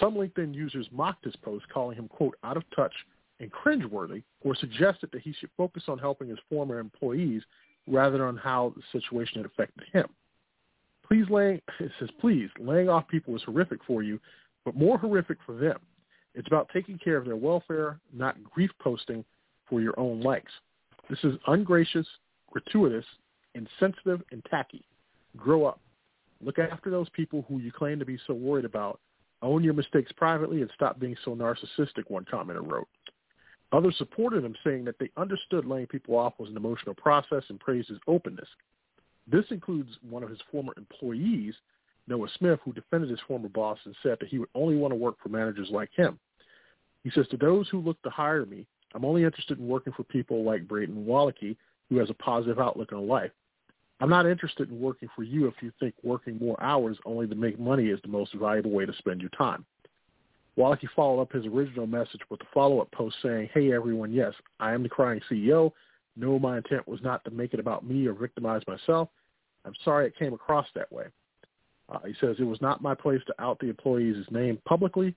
Speaker 5: Some LinkedIn users mocked his post, calling him, quote, out of touch and cringeworthy, or suggested that he should focus on helping his former employees rather than on how the situation had affected him. Please lay, it says, please, laying off people is horrific for you, but more horrific for them. It's about taking care of their welfare, not grief posting for your own likes. This is ungracious, gratuitous, insensitive, and tacky. Grow up. Look after those people who you claim to be so worried about. Own your mistakes privately and stop being so narcissistic, one commenter wrote. Others supported him, saying that they understood laying people off was an emotional process and praised his openness. This includes one of his former employees, Noah Smith, who defended his former boss and said that he would only want to work for managers like him. He says, to those who look to hire me, I'm only interested in working for people like Braden Wallachie, who has a positive outlook on life. I'm not interested in working for you if you think working more hours only to make money is the most valuable way to spend your time. Wallachie followed up his original message with a follow-up post saying, hey everyone, yes, I am the crying CEO. No, my intent was not to make it about me or victimize myself. I'm sorry it came across that way. Uh, he says, it was not my place to out the employee's name publicly.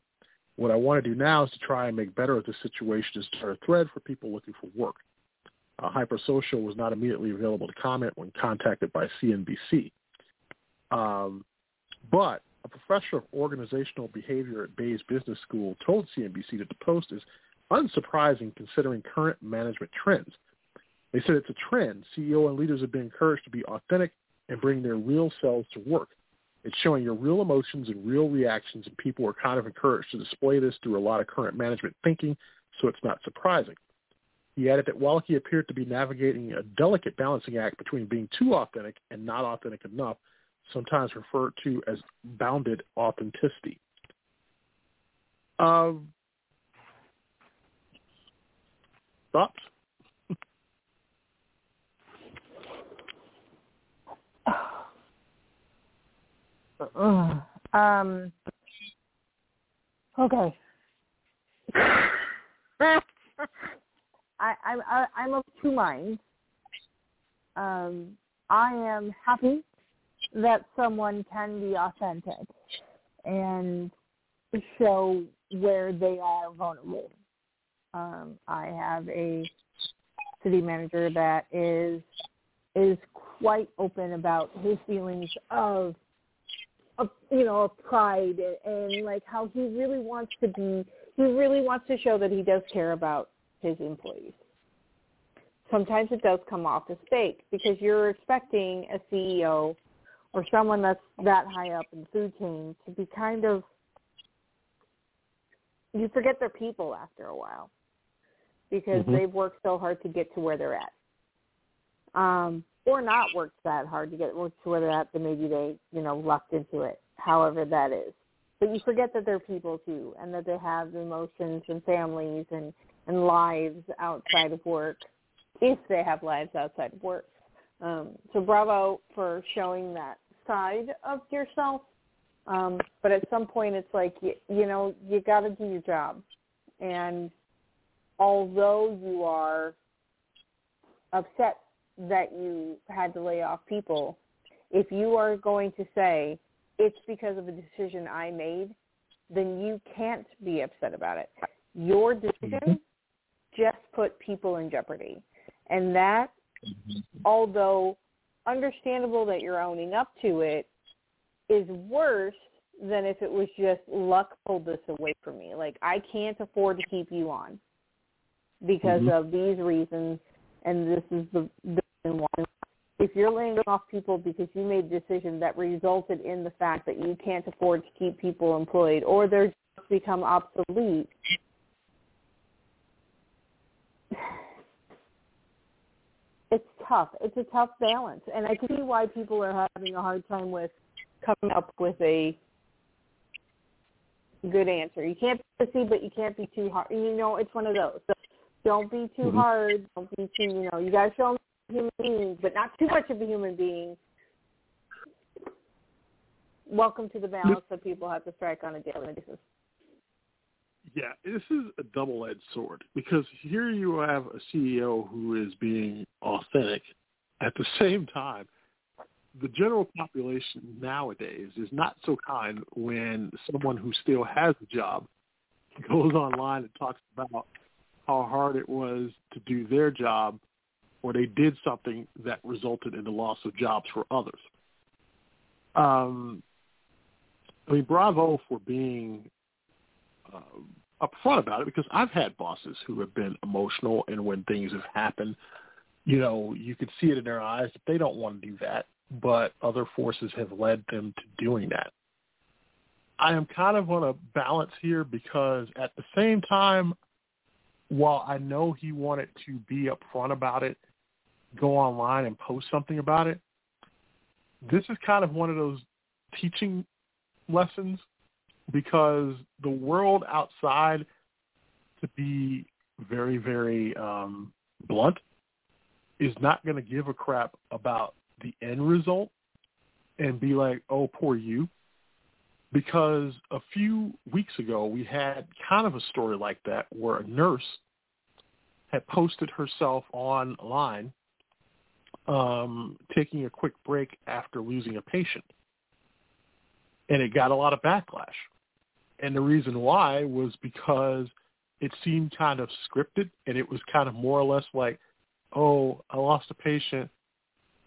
Speaker 5: What I want to do now is to try and make better of this situation and start a thread for people looking for work. Uh, Hypersocial was not immediately available to comment when contacted by CNBC. Um, but a professor of organizational behavior at Bayes Business School told CNBC that the post is unsurprising considering current management trends. They said it's a trend. CEO and leaders have been encouraged to be authentic and bring their real selves to work. It's showing your real emotions and real reactions, and people are kind of encouraged to display this through a lot of current management thinking, so it's not surprising. He added that Wallachie appeared to be navigating a delicate balancing act between being too authentic and not authentic enough, sometimes referred to as bounded authenticity. Um, thoughts?
Speaker 2: Um. Okay. I, I'm I, I'm of two minds. Um, I am happy that someone can be authentic and show where they are vulnerable. Um, I have a city manager that is is quite open about his feelings of of you know of pride and, and like how he really wants to be he really wants to show that he does care about his employees sometimes it does come off as fake because you're expecting a CEO or someone that's that high up in the food chain to be kind of you forget they're people after a while because
Speaker 5: Mhm.
Speaker 2: they've worked so hard to get to where they're at. Um, or not worked that hard to get to where they're at, then maybe they, you know, lucked into it, however that is. But you forget that they're people too and that they have emotions and families and, and lives outside of work, if they have lives outside of work. Um, so bravo for showing that side of yourself. Um, but at some point, it's like you, you know you got to do your job, and although you are upset that you had to lay off people, if you are going to say it's because of a decision I made, then you can't be upset about it. Your decision just put people in jeopardy, and that although understandable that you're owning up to it, is worse than if it was just luck pulled this away from me. Like I can't afford to keep you on because
Speaker 5: Mhm.
Speaker 2: of these reasons, and this is the, the reason why. If you're laying off people because you made a decision that resulted in the fact that you can't afford to keep people employed or they're just become obsolete, it's tough. It's a tough balance, and I can see why people are having a hard time with coming up with a good answer. You can't be pissy, but you can't be too hard. You know, it's one of those. So don't be too
Speaker 5: Mhm.
Speaker 2: hard. Don't be too. You know, you got to show them human being, but not too much of a human being. Welcome to the balance that people have to strike on a daily basis.
Speaker 5: Yeah, this is a double-edged sword because here you have a CEO who is being authentic. At the same time, the general population nowadays is not so kind when someone who still has a job goes online and talks about how hard it was to do their job or they did something that resulted in the loss of jobs for others. Um, I mean, bravo for being uh, upfront about it because I've had bosses who have been emotional, and when things have happened, you know, you could see it in their eyes that they don't want to do that, but other forces have led them to doing that. I am kind of on a balance here because at the same time, while I know he wanted to be upfront about it, go online and post something about it, this is kind of one of those teaching lessons because the world outside, to be very, very um, blunt, is not going to give a crap about the end result and be like, oh, poor you. Because a few weeks ago, we had kind of a story like that where a nurse had posted herself online um, taking a quick break after losing a patient. And it got a lot of backlash. And the reason why was because it seemed kind of scripted and it was kind of more or less like, oh, I lost a patient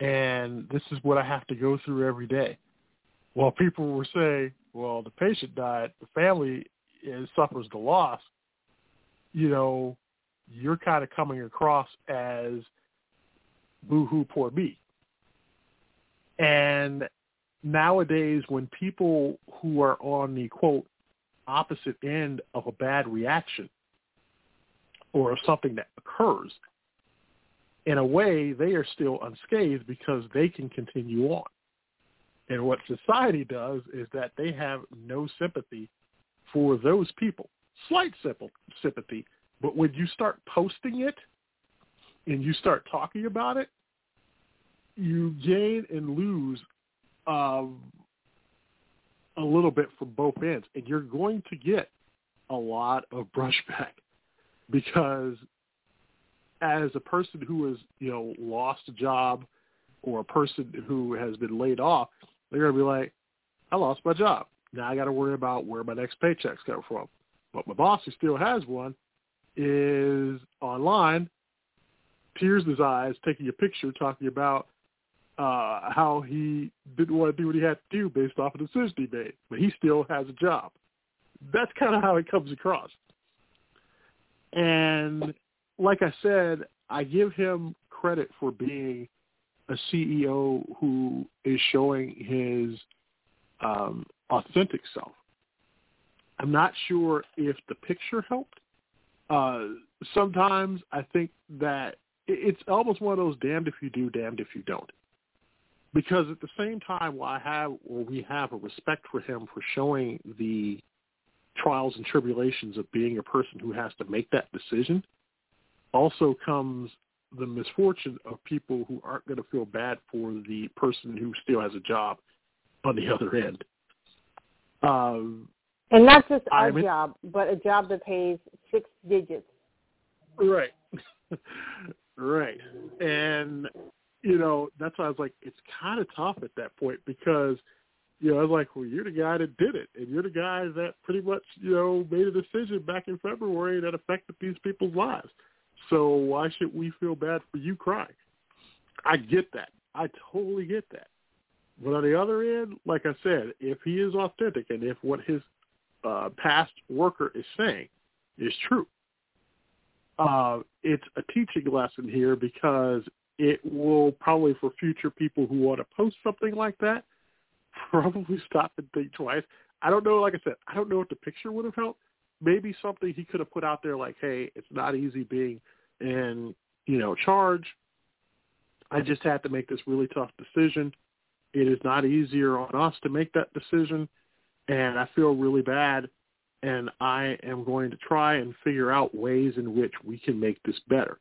Speaker 5: and this is what I have to go through every day. Well, people were saying, well, the patient died, the family is, suffers the loss. You know, you're kind of coming across as boo-hoo, poor me. And nowadays, when people who are on the, quote, opposite end of a bad reaction or of something that occurs, in a way, they are still unscathed because they can continue on. And what society does is that they have no sympathy for those people. Slight sympathy, but when you start posting it and you start talking about it, you gain and lose um, a little bit from both ends, and you're going to get a lot of brushback because as a person who has you know lost a job or a person who has been laid off, they're going to be like, I lost my job. Now I got to worry about where my next paycheck's coming from. But my boss, who still has one, is online, tears in his eyes, taking a picture, talking about uh, how he didn't want to do what he had to do based off of the decision he made, but he still has a job. That's kind of how it comes across. And like I said, I give him credit for being a CEO who is showing his um, authentic self. I'm not sure if the picture helped. Uh, sometimes I think that it's almost one of those damned if you do, damned if you don't. Because at the same time, while I have or we have a respect for him for showing the trials and tribulations of being a person who has to make that decision, also comes the misfortune of people who aren't going to feel bad for the person who still has a job on the other end. Um,
Speaker 2: And not just
Speaker 5: I'm in-
Speaker 2: job, but a job that pays six digits.
Speaker 5: Right. right. And, you know, that's why I was like, it's kind of tough at that point because, you know, I was like, well, you're the guy that did it. And you're the guy that pretty much, you know, made a decision back in February that affected these people's lives. So why should we feel bad for you crying? I get that. I totally get that. But on the other end, like I said, if he is authentic and if what his uh, past worker is saying is true, uh, it's a teaching lesson here because it will probably for future people who want to post something like that probably stop and think twice. I don't know. Like I said, I don't know if the picture would have helped. Maybe something he could have put out there like, "Hey, it's not easy being in you know charge. I just had to make this really tough decision. It is not easier on us to make that decision, and I feel really bad and I am going to try and figure out ways in which we can make this better.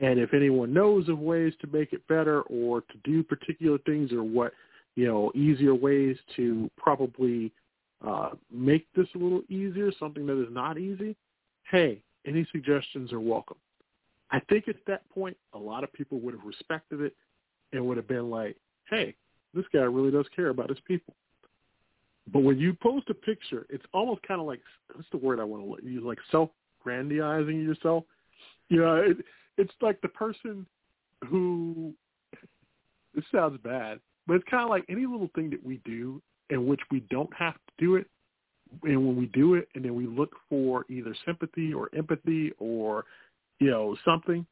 Speaker 5: And if anyone knows of ways to make it better or to do particular things or what, you know, easier ways to probably uh, make this a little easier, something that is not easy, hey, any suggestions are welcome. I think at that point, a lot of people would have respected it and would have been like, hey, this guy really does care about his people. But when you post a picture, it's almost kind of like what's the word I want to use? Like self-grandizing yourself. You know, it, it's like the person who. This sounds bad, but it's kind of like any little thing that we do in which we don't have to do it, and when we do it, and then we look for either sympathy or empathy or, you know, something.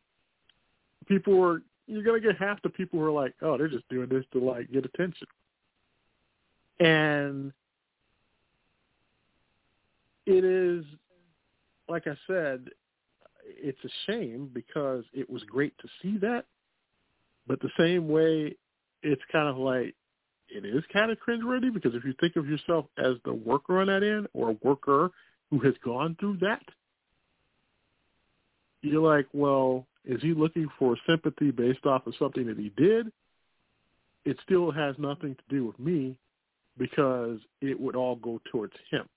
Speaker 5: People are you're gonna get half the people who are like, oh, they're just doing this to like get attention. And it is, like I said, it's a shame because it was great to see that. But the same way, it's kind of like it is kind of cringeworthy because if you think of yourself as the worker on that end or a worker who has gone through that, you're like, well, is he looking for sympathy based off of something that he did? It still has nothing to do with me because it would all go towards him,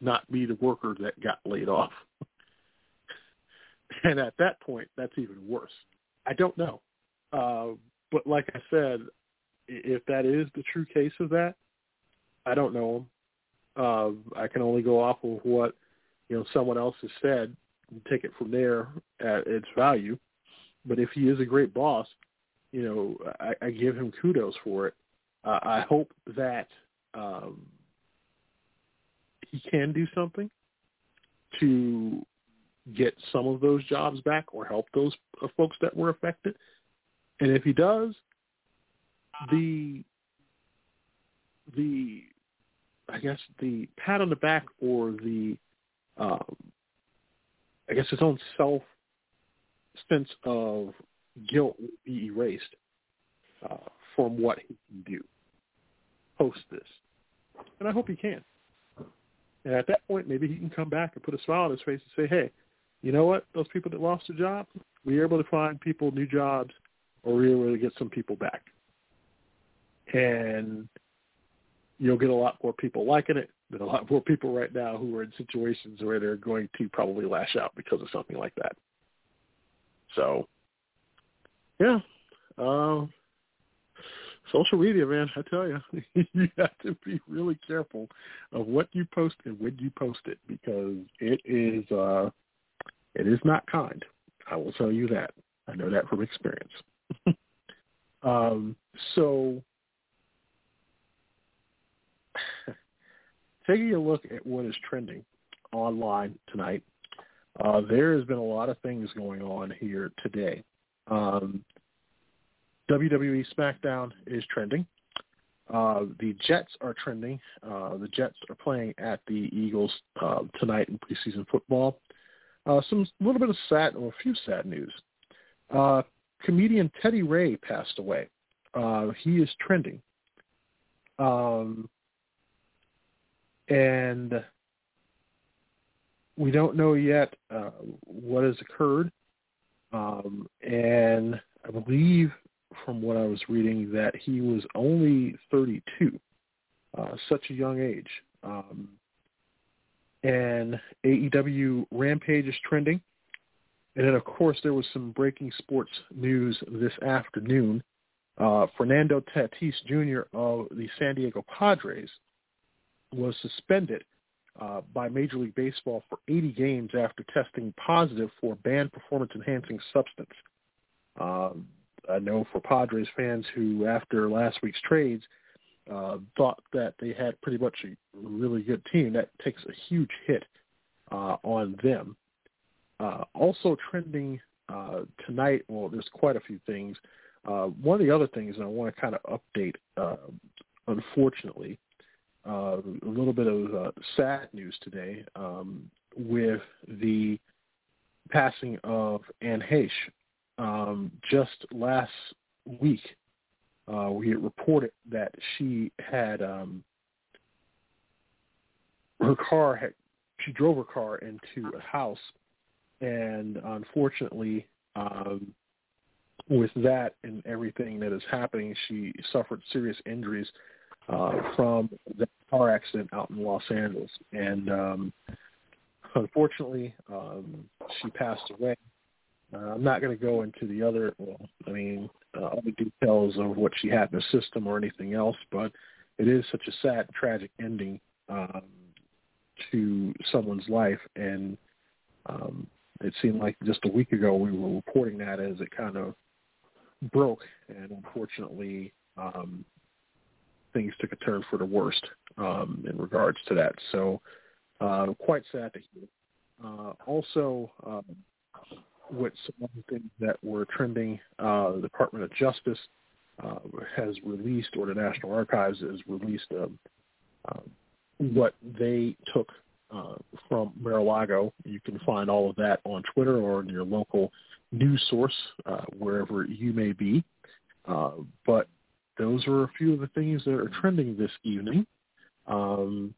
Speaker 5: not be the worker that got laid off. and at that point, that's even worse. I don't know. Uh, but like I said, if that is the true case of that, I don't know him. Uh, I can only go off of what you know someone else has said and take it from there at its value. But if he is a great boss, you know, I, I give him kudos for it. Uh, I hope that um, he can do something to get some of those jobs back or help those uh, folks that were affected. And if he does, the the I guess the pat on the back or the um, I guess his own self sense of guilt will be erased uh, from what he can do post this. And I hope he can. And at that point, maybe he can come back and put a smile on his face and say, hey, you know what? Those people that lost their job, we were able to find people new jobs or we were able to get some people back. And you'll get a lot more people liking it than a lot more people right now who are in situations where they're going to probably lash out because of something like that. So, yeah. Um, social media, man, I tell you, you have to be really careful of what you post and when you post it because it is uh, it is not kind. I will tell you that. I know that from experience. um, so, taking a look at what is trending online tonight, Uh, there has been a lot of things going on here today. Um, WWE SmackDown is trending. Uh, the Jets are trending. Uh, the Jets are playing at the Eagles uh, tonight in preseason football. Uh, some little bit of sad, or a few sad news. Uh, comedian Teddy Ray passed away. Uh, he is trending. Um, and we don't know yet uh, what has occurred. Um, and I believe from what I was reading that he was only 32, uh, such a young age. Um, and AEW Rampage is trending. And then, of course, there was some breaking sports news this afternoon. Uh, Fernando Tatis Jr. of the San Diego Padres was suspended uh, by Major League Baseball for 80 games after testing positive for banned performance-enhancing substance. Um, I know for Padres fans who, after last week's trades, uh, thought that they had pretty much a really good team, that takes a huge hit uh, on them. Uh, also trending uh, tonight, well, there's quite a few things. Uh, one of the other things I want to kind of update, uh, unfortunately, uh, a little bit of uh, sad news today um, with the passing of Anne Heche. Um, just last week, uh, we had reported that she had um, her car had she drove her car into a house, and unfortunately, um, with that and everything that is happening, she suffered serious injuries uh, from the car accident out in Los Angeles, and um, unfortunately, um, she passed away. Uh, I'm not going to go into the other, well, I mean, uh, other details of what she had in the system or anything else, but it is such a sad, tragic ending um, to someone's life, and um, it seemed like just a week ago we were reporting that as it kind of broke, and unfortunately, um, things took a turn for the worst um, in regards to that. So, uh, quite sad to hear. Uh, also, um, with some other things that were trending, uh, the Department of Justice uh, has released, or the National Archives has released uh, what they took uh, from Mar-a-Lago. You can find all of that on Twitter or in your local news source, uh, wherever you may be. Uh, but those are a few of the things that are trending this evening. Um,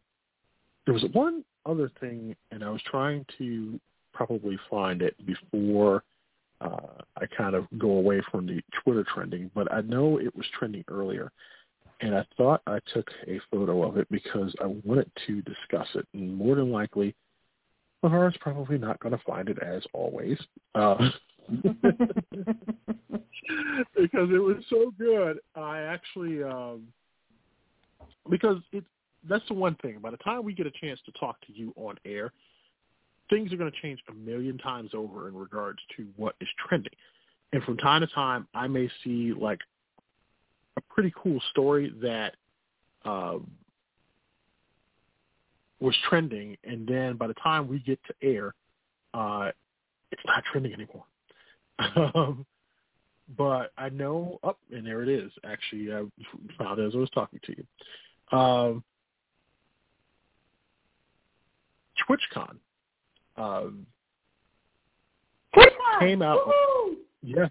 Speaker 5: there was one other thing, and I was trying to probably find it before uh, I kind of go away from the Twitter trending, but I know it was trending earlier. And I thought I took a photo of it because I wanted to discuss it. And more than likely, Lahara's probably not going to find it as always. Uh, because it was so good. I actually um because it that's the one thing. By the time we get a chance to talk to you on air, things are going to change a million times over in regards to what is trending. And from time to time, I may see like a pretty cool story that uh, was trending, and then by the time we get to air, uh, it's not trending anymore. um, but I know up oh, and there it is. Actually, I found it as I was talking to you. Um, TwitchCon um, came out.
Speaker 2: Woo-hoo!
Speaker 5: Yes,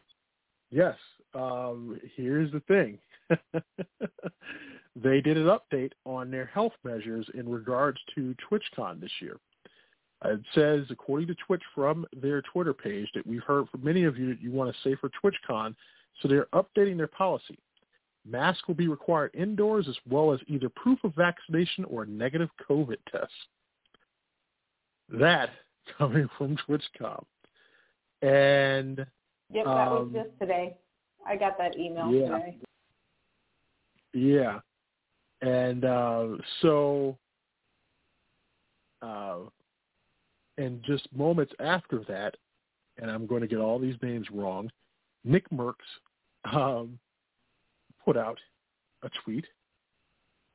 Speaker 5: yes. Um, here's the thing. they did an update on their health measures in regards to TwitchCon this year. It says, according to Twitch from their Twitter page, that we've heard from many of you that you want a safer TwitchCon, so they're updating their policy. Masks will be required indoors as well as either proof of vaccination or a negative COVID test. That coming from TwitchCon. And
Speaker 2: Yep, that was
Speaker 5: Um,
Speaker 2: just today. I got that email
Speaker 5: yeah.
Speaker 2: today.
Speaker 5: Yeah. And uh, so, uh, and just moments after that, and I'm going to get all these names wrong, Nickmercs um, put out a tweet,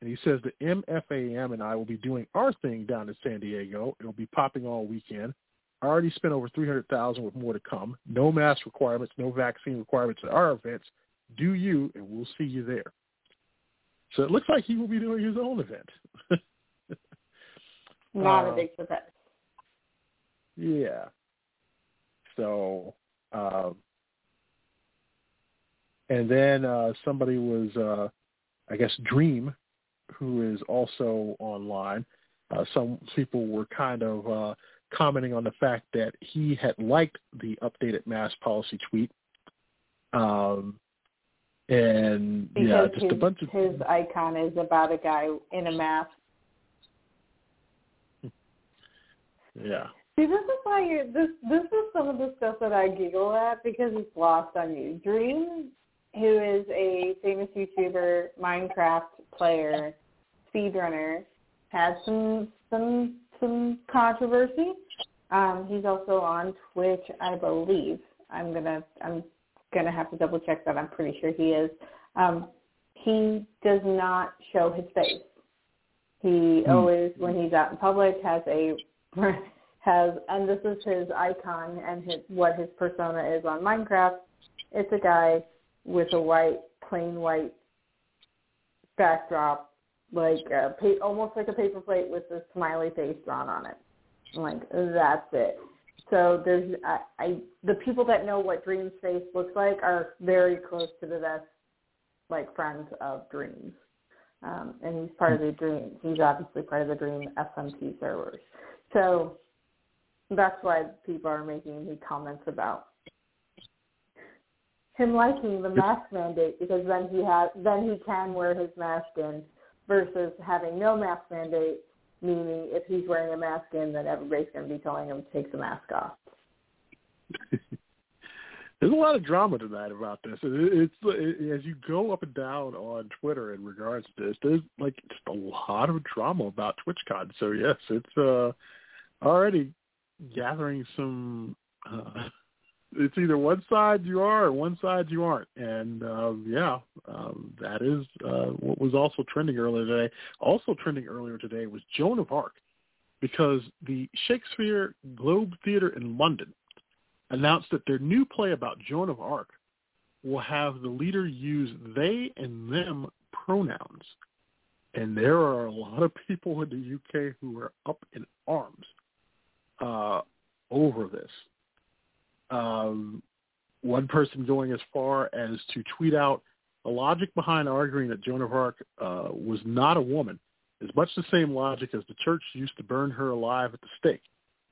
Speaker 5: and he says the MFAM and I will be doing our thing down in San Diego. It'll be popping all weekend. I already spent over three hundred thousand, with more to come. No mask requirements, no vaccine requirements at our events. Do you, and we'll see you there. So it looks like he will be doing his own event.
Speaker 2: Not a big surprise.
Speaker 5: Yeah. So, um, and then uh, somebody was, uh, I guess, Dream, who is also online. Uh, some people were kind of uh, commenting on the fact that he had liked the updated mask policy tweet. Um, and yeah, just
Speaker 2: his,
Speaker 5: a bunch of
Speaker 2: his icon is about a guy in a mask.
Speaker 5: yeah.
Speaker 2: See, this is why you this this is some of the stuff that I giggle at because it's lost on you. Dream, who is a famous YouTuber, Minecraft player, speedrunner, had some some some controversy. Um, he's also on Twitch, I believe. I'm gonna I'm gonna have to double check that. I'm pretty sure he is. Um, he does not show his face. He
Speaker 5: Hmm.
Speaker 2: always, when he's out in public, has a has, and this is his icon and his what his persona is on Minecraft. It's a guy with a white, plain white backdrop, like a, pa- almost like a paper plate with a smiley face drawn on it. Like that's it. So there's, I, I, the people that know what Dream's face looks like are very close to the best, like friends of Dreams. Um, and he's part of the Dream. He's obviously part of the Dream SMP servers. So that's why people are making the comments about him liking the mask mandate because then he has then he can wear his mask in versus having no mask mandate, meaning if he's wearing a mask in, then everybody's going to be telling him to take the mask off.
Speaker 5: There's a lot of drama tonight about this. It- It's it, as you go up and down on Twitter in regards to this. There's like just a lot of drama about TwitchCon. So yes, it's uh, already gathering some. Uh, it's either one side you are or one side you aren't, and um, yeah, um, that is uh, what was also trending earlier today. Also trending earlier today was Joan of Arc, because the Shakespeare Globe Theatre in London announced that their new play about Joan of Arc will have the leader use they and them pronouns. And there are a lot of people in the UK who are up in arms uh, over this. Um, one person going as far as to tweet out the logic behind arguing that Joan of Arc uh, was not a woman is much the same logic as the church used to burn her alive at the stake.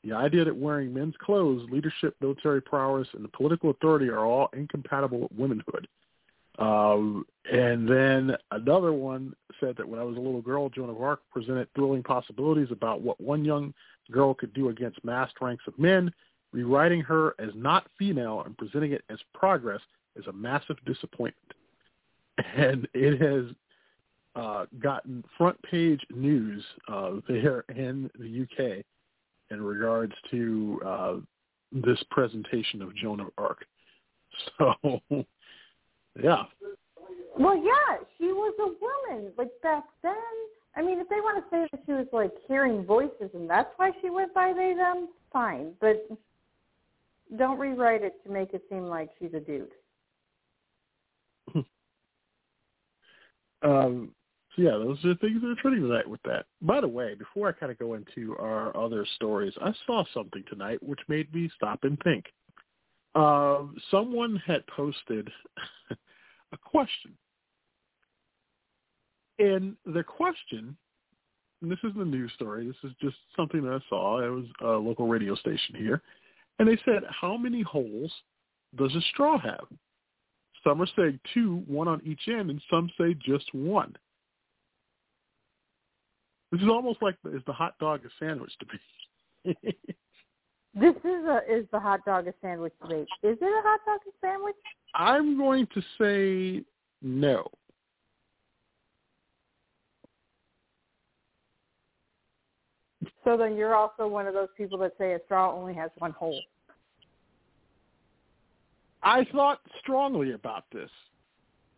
Speaker 5: The idea that wearing men's clothes, leadership, military prowess, and the political authority are all incompatible with womanhood. Um, and then another one said that when I was a little girl, Joan of Arc presented thrilling possibilities about what one young girl could do against massed ranks of men. Rewriting her as not female and presenting it as progress is a massive disappointment. And it has uh, gotten front page news uh, there in the UK in regards to uh, this presentation of Joan of Arc. So, yeah,
Speaker 2: Well, yeah, she was a woman. Like back then, I mean, if they want to say that she was like hearing voices and that's why she went by they them, fine. But don't rewrite it to make it seem like she's a dude.
Speaker 5: Um, so yeah, those are the things that are trending tonight with that. By the way, before I kind of go into our other stories, I saw something tonight which made me stop and think. Um, someone had posted a question, and the question, and this isn't a news story. This is just something that I saw. It was a local radio station here, and they said, "How many holes does a straw have?" Some are saying two, one on each end, and some say just one. This is almost like the, is the hot dog a sandwich to be?
Speaker 2: This is a is the hot dog a sandwich debate. Is it a hot dog a sandwich?
Speaker 5: I'm going to say no.
Speaker 2: So then you're also one of those people that say a straw only has one hole.
Speaker 5: I thought strongly about this.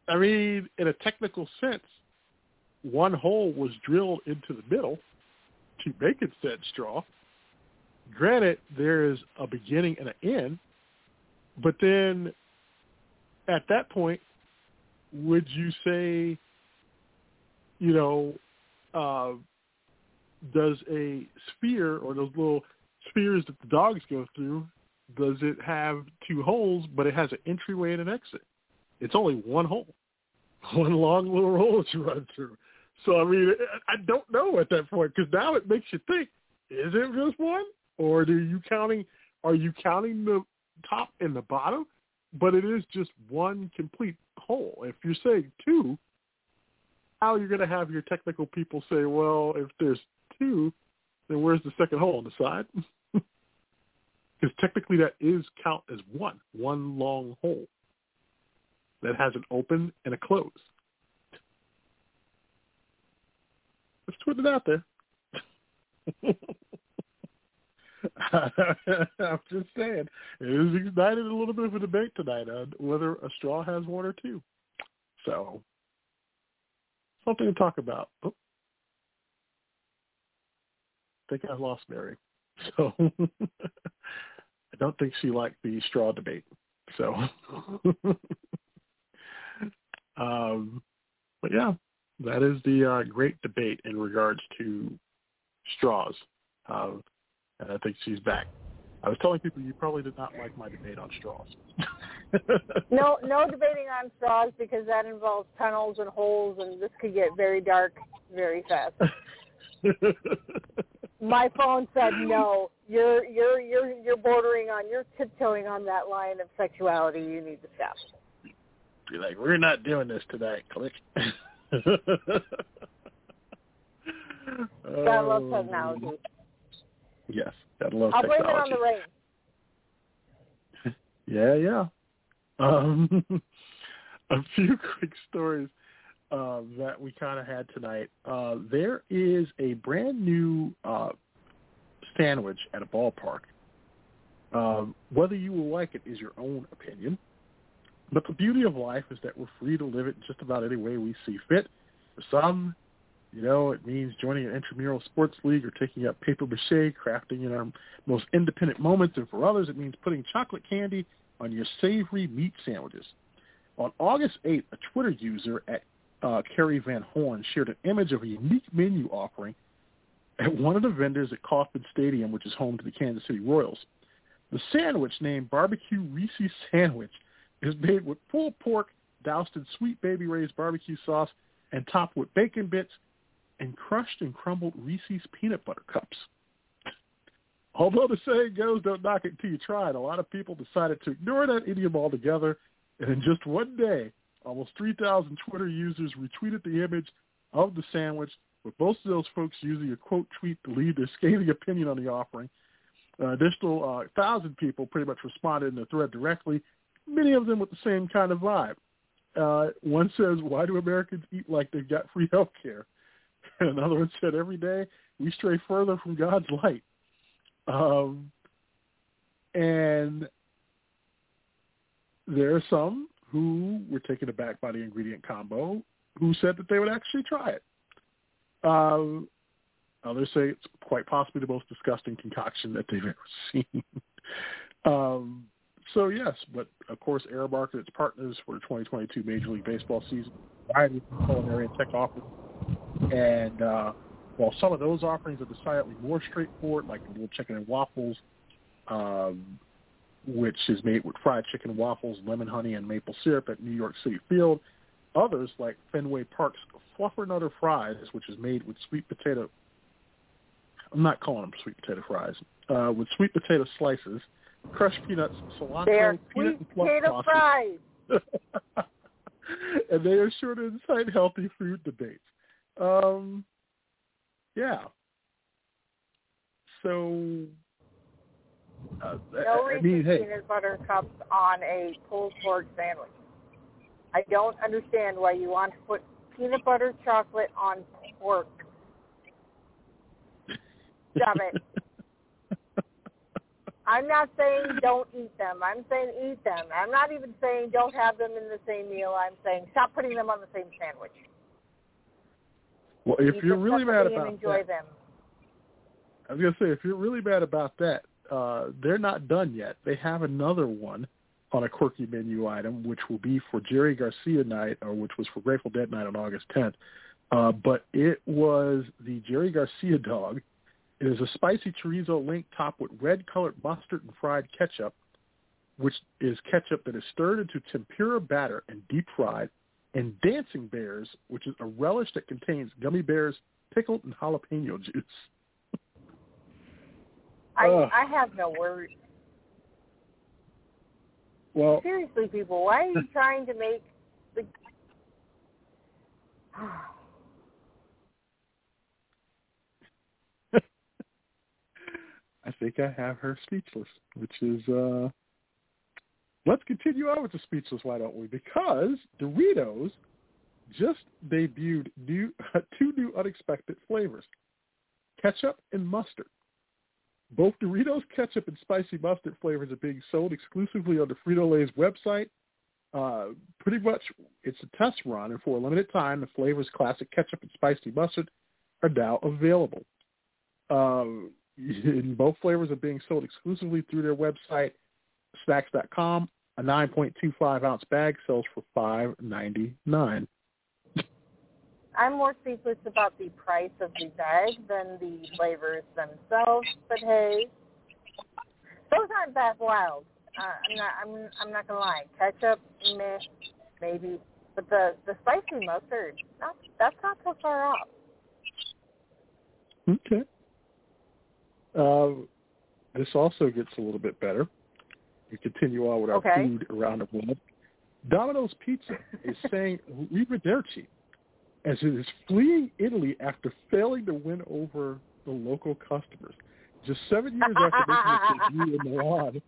Speaker 5: I mean, in a technical sense, one hole was drilled into the middle to make it said straw. granted, there is a beginning and an end, but then at that point, would you say, you know, uh, does a sphere or those little spheres that the dogs go through, does it have two holes, but it has an entryway and an exit? It's only one hole, one long little hole to run through. So I mean, I don't know at that point because now it makes you think: is it just one, or are you counting? Are you counting the top and the bottom? But it is just one complete hole. If you're saying two, how you're going to have your technical people say, well, if there's two, then where's the second hole on the side? Because technically that is count as one, one long hole that has an open and a close. Let's put it out there. I'm just saying, it ignited a little bit of a debate tonight on whether a straw has one or two. So, something to talk about. Oh. I think I lost Mary. So, I don't think she liked the straw debate. So, um, but yeah, that is the uh, great debate in regards to straws. Uh, and I think she's back. I was telling people you probably did not like my debate on straws.
Speaker 2: no, no debating on straws because that involves tunnels and holes, and this could get very dark very fast. My phone said no. You're you're you're you're bordering on you're tiptoeing on that line of sexuality. You need to stop.
Speaker 5: Be like, we're not doing this tonight. Click.
Speaker 2: Gotta love technology.
Speaker 5: Yes, gotta love
Speaker 2: I'll blame it
Speaker 5: technology.
Speaker 2: on the rain.
Speaker 5: Yeah, yeah. Um, a few quick stories uh, that we kind of had tonight. Uh, there is a brand new uh, sandwich at a ballpark. Um, whether you will like it is your own opinion. But the beauty of life is that we're free to live it just about any way we see fit. For some, you know, it means joining an intramural sports league or taking up paper mache, crafting in our most independent moments. And for others, it means putting chocolate candy on your savory meat sandwiches. On August 8th, a Twitter user at uh, Kerry Van Horn shared an image of a unique menu offering at one of the vendors at Kauffman Stadium, which is home to the Kansas City Royals. The sandwich, named Barbecue Reese's Sandwich, is made with pulled pork doused in sweet baby Ray's barbecue sauce and topped with bacon bits and crushed and crumbled Reese's peanut butter cups. Although the saying goes, don't knock it till you try it, a lot of people decided to ignore that idiom altogether, and in just one day, almost 3,000 Twitter users retweeted the image of the sandwich, with most of those folks using a quote tweet to leave their scathing opinion on the offering. Uh, additional uh, thousand people pretty much responded in the thread directly, many of them with the same kind of vibe. Uh, one says, why do Americans eat like they've got free health care? Another one said, every day we stray further from God's light. Um, and there are some who were taken aback by the ingredient combo who said that they would actually try it. Um, others say it's quite possibly the most disgusting concoction that they've ever seen. um, so yes, but of course, Aramark and its partners for the 2022 Major League Baseball season, variety of culinary and tech offerings. And uh, while some of those offerings are decidedly more straightforward, like the little chicken and waffles, um, which is made with fried chicken waffles, lemon honey, and maple syrup at New York Citi Field, others like Fenway Park's Fluffernutter Fries, which is made with sweet potato. I'm not calling them sweet potato fries. Uh, with sweet potato slices, crushed peanuts, cilantro,
Speaker 2: They're
Speaker 5: peanut
Speaker 2: sweet
Speaker 5: and
Speaker 2: potato fries.
Speaker 5: and they are sure to incite healthy food debates. Um, yeah. So, uh,
Speaker 2: No
Speaker 5: I mean, hey,
Speaker 2: peanut butter cups on a pulled pork sandwich. I don't understand why you want to put peanut butter chocolate on pork. Stop it. I'm not saying don't eat them. I'm saying eat them. I'm not even saying don't have them in the same meal. I'm saying stop putting them on the same sandwich.
Speaker 5: well, if
Speaker 2: Eat
Speaker 5: you're really mad about
Speaker 2: enjoy
Speaker 5: that,
Speaker 2: them.
Speaker 5: I was gonna say if you're really mad about that, uh, they're not done yet. They have another one on a quirky menu item, which will be for Jerry Garcia night, or which was for Grateful Dead night on August 10th. Uh, but it was the Jerry Garcia dog. It is a spicy chorizo link topped with red-colored mustard and fried ketchup, which is ketchup that is stirred into tempura batter and deep fried, and dancing bears, which is a relish that contains gummy bears, pickled, and jalapeno juice.
Speaker 2: I
Speaker 5: Ugh.
Speaker 2: I have no words.
Speaker 5: Well,
Speaker 2: Seriously, people, why are you trying to make the?
Speaker 5: I think I have her speechless, which is uh let's continue on with the speechless, why don't we? Because Doritos just debuted new two new unexpected flavors. Ketchup and mustard. Both Doritos ketchup and spicy mustard flavors are being sold exclusively on the Frito-Lay's website. Uh, pretty much it's a test run, and for a limited time, the flavors classic ketchup and spicy mustard are now available. Um, and both flavors are being sold exclusively through their website, snacks.com. A 9.25 ounce bag sells for five ninety nine.
Speaker 2: I'm more speechless about the price of the bag than the flavors themselves. But hey, those aren't that wild. Uh, I'm not. I'm. I'm not gonna lie. Ketchup, meh, maybe. But the the spicy mustard, not, that's not so far off.
Speaker 5: Okay. Uh, this also gets a little bit better. We continue on with our
Speaker 2: Okay.
Speaker 5: food around the world. Domino's Pizza is saying arrivederci as it is fleeing Italy after failing to win over the local customers. Just seven years after making its debut in Milan,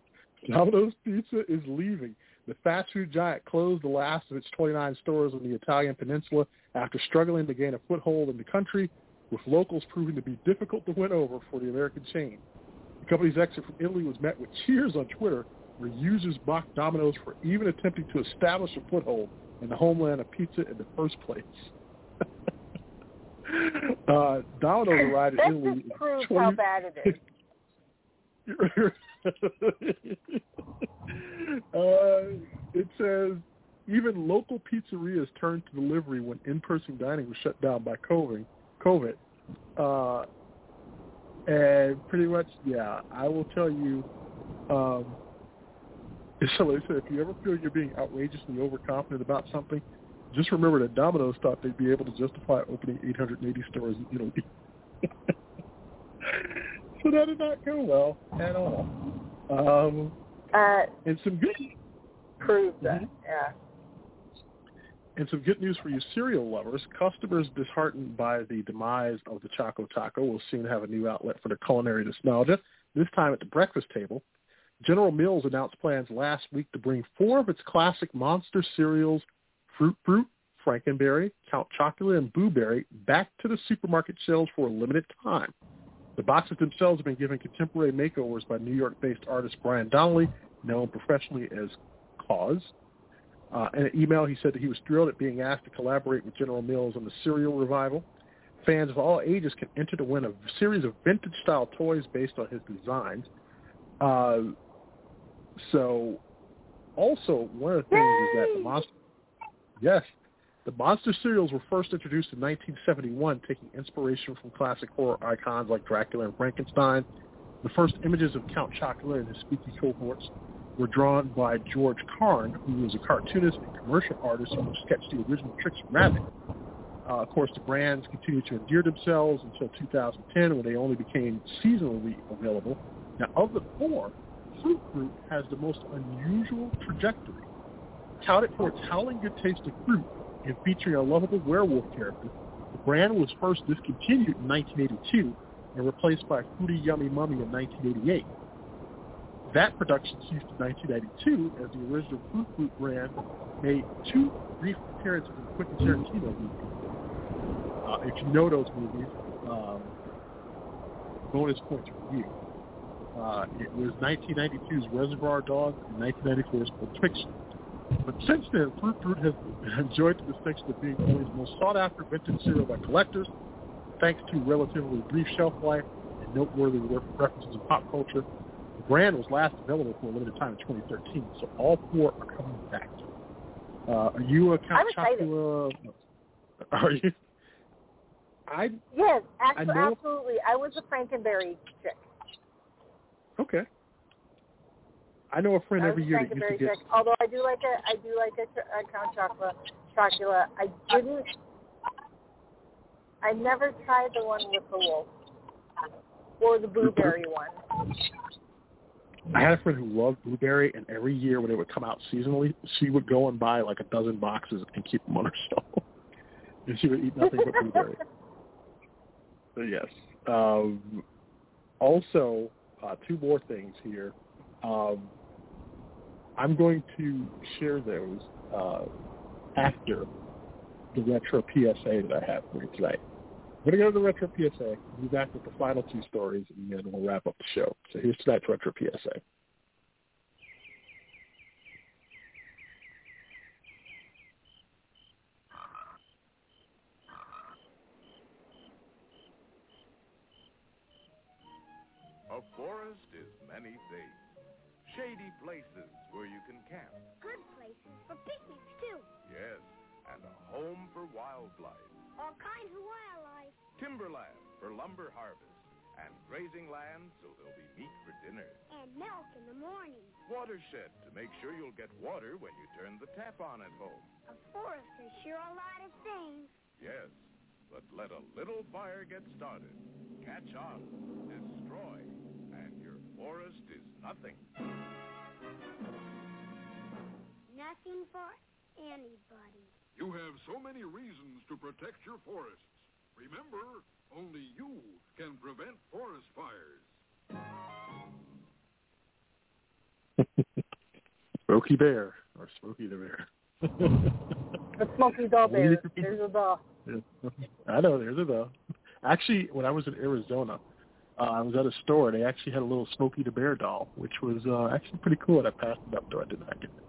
Speaker 5: Domino's Pizza is leaving. The fast food giant closed the last of its 29 stores on the Italian peninsula after struggling to gain a foothold in the country, with locals proving to be difficult to win over for the American chain. The company's exit from Italy was met with cheers on Twitter, where users mocked Domino's for even attempting to establish a foothold in the homeland of pizza in the first place. uh, arrived in
Speaker 2: that
Speaker 5: Italy.
Speaker 2: just proves
Speaker 5: 20
Speaker 2: how bad it is.
Speaker 5: uh, it says even local pizzerias turned to delivery when in-person dining was shut down by COVID. COVID, uh, and pretty much, yeah, I will tell you. Um, so like I said, if you ever feel you're being outrageously overconfident about something, just remember that Domino's thought they'd be able to justify opening 880 stores in Italy. so that did not go well at all. Um,
Speaker 2: Uh,
Speaker 5: and some good
Speaker 2: proves that.
Speaker 5: Mhm.
Speaker 2: Yeah.
Speaker 5: and some good news for you cereal lovers. Customers disheartened by the demise of the Choco Taco will soon have a new outlet for their culinary nostalgia, this time at the breakfast table. General Mills announced plans last week to bring four of its classic monster cereals, Fruit Brute, Frankenberry, Count Chocula, and Boo Berry, back to the supermarket shelves for a limited time. The boxes themselves have been given contemporary makeovers by New York-based artist Brian Donnelly, known professionally as KAWS. Uh, in an email, he said that he was thrilled at being asked to collaborate with General Mills on the cereal revival. Fans of all ages can enter to win a series of vintage-style toys based on his designs. Uh, so, also, one of the things is that the monster, yes, the monster cereals were first introduced in 1971, taking inspiration from classic horror icons like Dracula and Frankenstein. The first images of Count Chocula and his spooky cohorts were drawn by George Carn, who was a cartoonist and commercial artist who sketched the original Trix Rabbit. Uh, of course, the brands continued to endear themselves until 2010, when they only became seasonally available. Now, of the four, Fruit Brute has the most unusual trajectory. Touted for its howling good taste of fruit and featuring a lovable werewolf character, the brand was first discontinued in 1982 and replaced by Fruity Yummy Mummy in 1988. That production ceased in 1992 as the original Fruit Brute brand made two brief appearances in the Quentin Tarantino movies. Uh, if you know those movies, um, bonus points for you. Uh, it was 1992's Reservoir Dogs and 1994's Pulp Fiction. But since then, Fruit Brute has enjoyed the distinction of being one of the most sought-after vintage cereal by collectors, thanks to relatively brief shelf life and noteworthy references in pop culture. The brand was last available for a limited time in 2013, so all four are coming back. Uh, are you a Count. Chocula? Are you? I
Speaker 2: Yes, actually,
Speaker 5: know-
Speaker 2: absolutely. I was a Frankenberry chick.
Speaker 5: okay. I know a friend every year that used to get.
Speaker 2: chick. Although I do like a, I do like a, a Count Chocula. Chocula. I didn't. I never tried the one with the wolf or the blueberry one.
Speaker 5: I had a friend who loved blueberry, and every year when it would come out seasonally, she would go and buy like a dozen boxes and keep them on her shelf, and she would eat nothing but blueberry. So yes. Um, also, uh, two more things here. Um, I'm going to share those uh, after the retro PSA that I have for you tonight. I'm going to go to the retro PSA, be back with the final two stories, and then we'll wrap up the show. So here's tonight's retro PSA.
Speaker 6: A forest is many things. Shady places where you can camp.
Speaker 7: Good places for picnics, too.
Speaker 6: Yes, and a home for wildlife.
Speaker 7: All kinds of wildlife.
Speaker 6: Timberland for lumber harvest. And grazing land so there'll be meat for dinner.
Speaker 7: And milk in the morning.
Speaker 6: Watershed to make sure you'll get water when you turn the tap on at home.
Speaker 7: A forest is sure a lot of things.
Speaker 6: Yes, but let a little fire get started. Catch on, destroy, and your forest is nothing.
Speaker 7: Nothing for anybody.
Speaker 3: You have so many reasons to protect your forests. Remember, only you can prevent forest fires.
Speaker 5: Smokey Bear or Smokey the Bear.
Speaker 2: The Smoky Doll
Speaker 5: What do you
Speaker 2: Bear. There's a doll.
Speaker 5: I know, there's a though. Actually, when I was in Arizona, uh, I was at a store. They actually had a little Smokey the Bear doll, which was uh, actually pretty cool. And I passed it up, though I did not get it.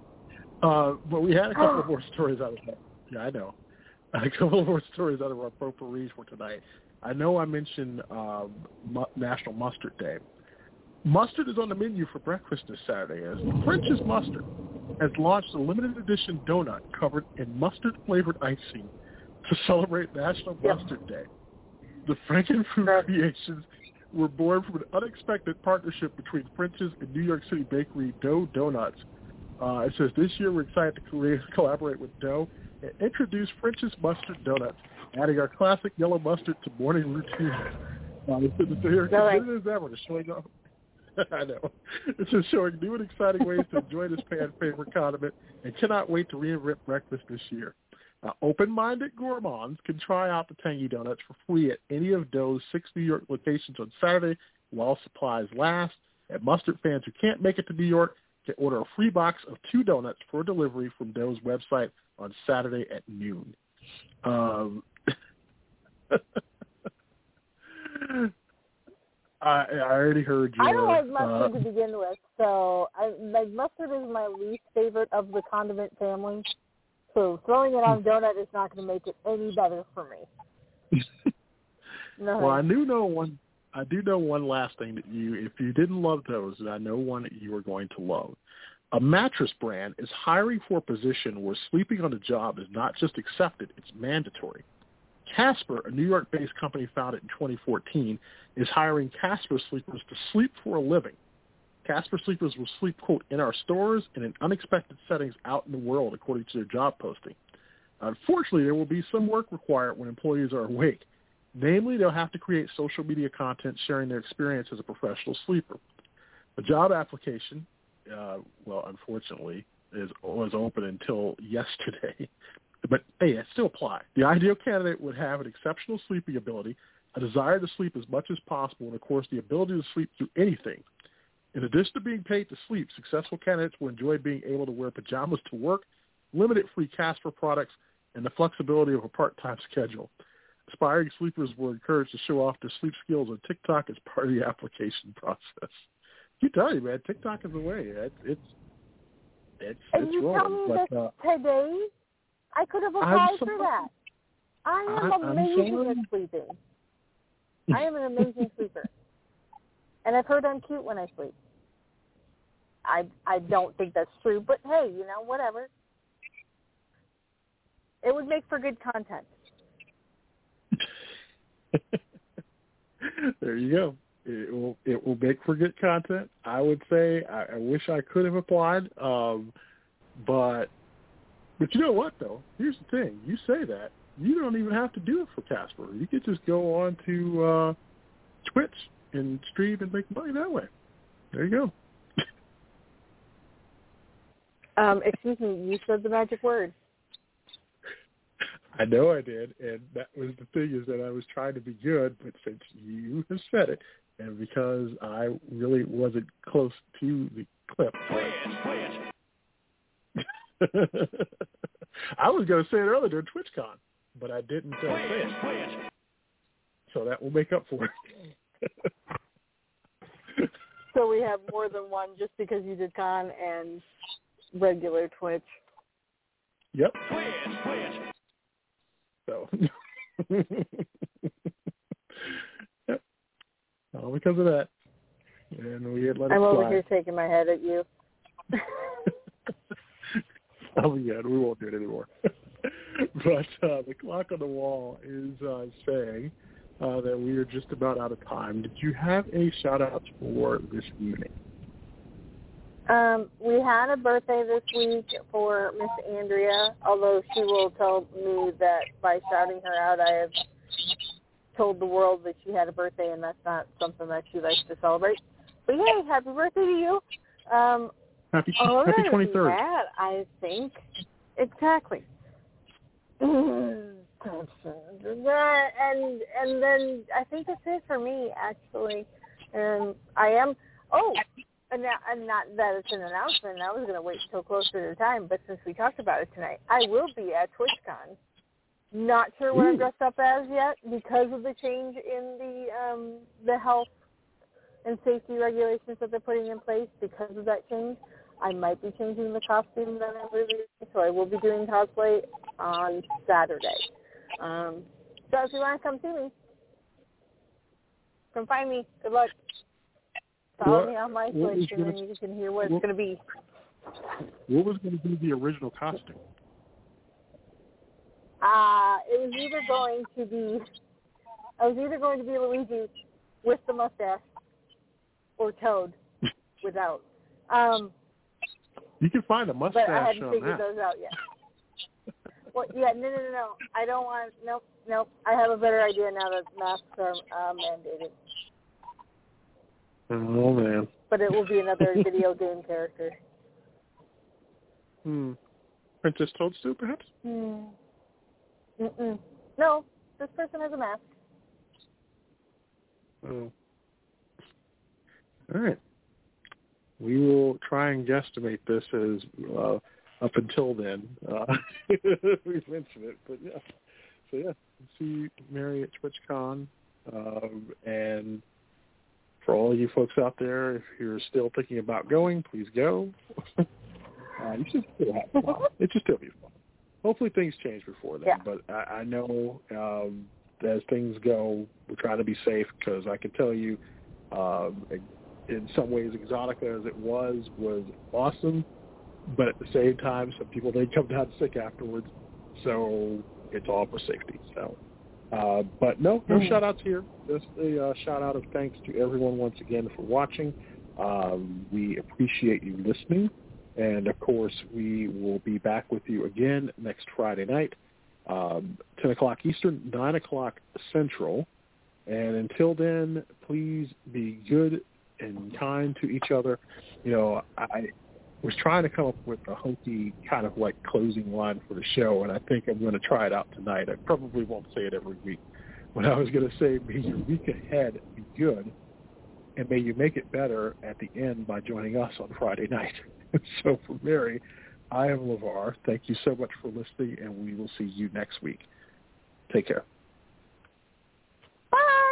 Speaker 5: Uh, but we had a couple more stories out of that. Yeah, I know. A couple more stories out of our potpourri for tonight. I know I mentioned um, Mu- National Mustard Day. Mustard is on the menu for breakfast this Saturday as French's Mustard has launched a limited edition donut covered in mustard-flavored icing to celebrate National
Speaker 2: Yep.
Speaker 5: Mustard Day. The Frankenfood creations were born from an unexpected partnership between French's and New York City bakery Dough Donuts. Uh, it says this year we're excited to create, collaborate with Dough and introduce French's Mustard Donuts, adding our classic yellow mustard to morning routines. Uh, it's here
Speaker 2: All right.
Speaker 5: as ever to showing off. I know. It's just showing new and exciting ways to enjoy this fan favorite condiment and cannot wait to reinvent breakfast this year. Uh, open-minded gourmands can try out the tangy donuts for free at any of Dough's six New York locations on Saturday while supplies last. And mustard fans who can't make it to New York can order a free box of two donuts for delivery from Dough's website on Saturday at noon. Um, I, I already heard your.
Speaker 2: I don't like mustard
Speaker 5: uh,
Speaker 2: to begin with, so I, like mustard is my least favorite of the condiment family. So throwing it on hmm. donut is not going to make it any better for me. No.
Speaker 5: Well, I do know one. I do know one last thing that you, if you didn't love those, I know one that you are going to love. A mattress brand is hiring for a position where sleeping on the job is not just accepted; it's mandatory. Casper, a New York-based company founded in 2014, is hiring Casper sleepers to sleep for a living. Casper sleepers will sleep, quote, in our stores and in unexpected settings out in the world, according to their job posting. Unfortunately, there will be some work required when employees are awake. Namely, they'll have to create social media content sharing their experience as a professional sleeper. The job application, uh, well, unfortunately, is was open until yesterday, but hey, it still applies. The ideal candidate would have an exceptional sleeping ability, a desire to sleep as much as possible, and of course, the ability to sleep through anything. In addition to being paid to sleep, successful candidates will enjoy being able to wear pajamas to work, limited free Casper products, and the flexibility of a part-time schedule. Aspiring sleepers were encouraged to show off their sleep skills on TikTok as part of the application process. You tell you, man, TikTok is the way. It's it's it's,
Speaker 2: and
Speaker 5: it's
Speaker 2: you tell me
Speaker 5: But uh,
Speaker 2: that today I could have applied
Speaker 5: so-
Speaker 2: for that. I am
Speaker 5: I-
Speaker 2: amazing
Speaker 5: sorry.
Speaker 2: at sleeping. I am an amazing sleeper. And I've heard I'm cute when I sleep. I I don't think that's true, but hey, you know, whatever. It would make for good content.
Speaker 5: there you go. It will it will make for good content. I would say I, I wish I could have applied, um, but but you know what though? Here's the thing. You say that you don't even have to do it for Casper. You could just go on to uh, Twitch and stream and make money that way. There you go.
Speaker 2: Um, excuse me, you said the magic word.
Speaker 5: I know I did, and that was the thing is that I was trying to be good, but since you have said it, and because I really wasn't close to the clip, I was going to say it earlier during TwitchCon, but I didn't uh, say it. So that will make up for it.
Speaker 2: So we have more than one just because you did con and regular Twitch.
Speaker 5: Yep. So. yep. All because of that. And we had let
Speaker 2: I'm over here shaking my head at you.
Speaker 5: oh yeah, we won't do it anymore. but uh, the clock on the wall is uh, saying uh, that we are just about out of time. Did you have any shout outs for this evening?
Speaker 2: Um, we had a birthday this week for Miss Andrea, although she will tell me that by shouting her out, I have told the world that she had a birthday, and that's not something that she likes to celebrate. But yay, happy birthday to you! Um,
Speaker 5: Happy Happy twenty third.
Speaker 2: That I think exactly. and and then I think that's it for me actually. And I am oh, and, not, and not that it's an announcement. I was going to wait until closer to the time, but since we talked about it tonight, I will be at TwitchCon. Not sure what I'm dressed up as yet because of the change in the um, the health and safety regulations that they're putting in place. Because of that change, I might be changing the costume that I'm really so I will be doing cosplay on Saturday. Um, so if you want to come see me, come find me. Good luck. Follow
Speaker 5: What-
Speaker 2: me on my Twitch, and then you can hear what
Speaker 5: what-
Speaker 2: it's going to be.
Speaker 5: What was going to be the original costume?
Speaker 2: Uh, it was either going to be, I was either going to be Luigi with the mustache or Toad without. Um,
Speaker 5: You can find a mustache.
Speaker 2: but I hadn't figured
Speaker 5: that.
Speaker 2: those out yet. Well, yeah, no, no, no, no. I don't want. Nope, nope. I have a better idea now that masks are uh, mandated.
Speaker 5: Oh man.
Speaker 2: But it will be another video game character.
Speaker 5: Hmm. Princess Toadstool, perhaps?
Speaker 2: Hmm. Mm-mm. No, this person has a mask.
Speaker 5: Oh. All right. We will try and guesstimate this as uh, up until then. Uh, we've mentioned it, but yeah. So yeah, see Mary at TwitchCon, um, and for all you folks out there, if you're still thinking about going, please go. uh, you should still have fun. It should still be fun. Hopefully things change before then,
Speaker 2: Yeah.
Speaker 5: but I, I know um, as things go, we're trying to be safe because I can tell you, um, in some ways, Exotica as it was was awesome, but at the same time, some people did come down sick afterwards, so it's all for safety. So, uh, but no, no
Speaker 2: Mhm.
Speaker 5: shout outs here. Just a uh, shout out of thanks to everyone once again for watching. Um, we appreciate you listening. And of course, we will be back with you again next Friday night, um, 10 o'clock Eastern, 9 o'clock Central. And until then, please be good and kind to each other. You know, I was trying to come up with a hokey kind of like closing line for the show, and I think I'm going to try it out tonight. I probably won't say it every week. But I was going to say, may your week ahead be good, and may you make it better at the end by joining us on Friday night. so for Mary, I am LeVar. Thank you so much for listening, and we will see you next week. Take care.
Speaker 2: Bye.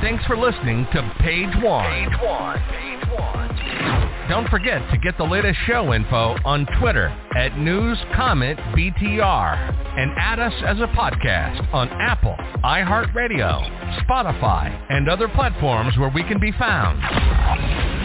Speaker 4: Thanks for listening to Page One. Page One. Page One. Don't forget to get the latest show info on Twitter at NewsCommentBTR and add us as a podcast on Apple, iHeartRadio, Spotify, and other platforms where we can be found.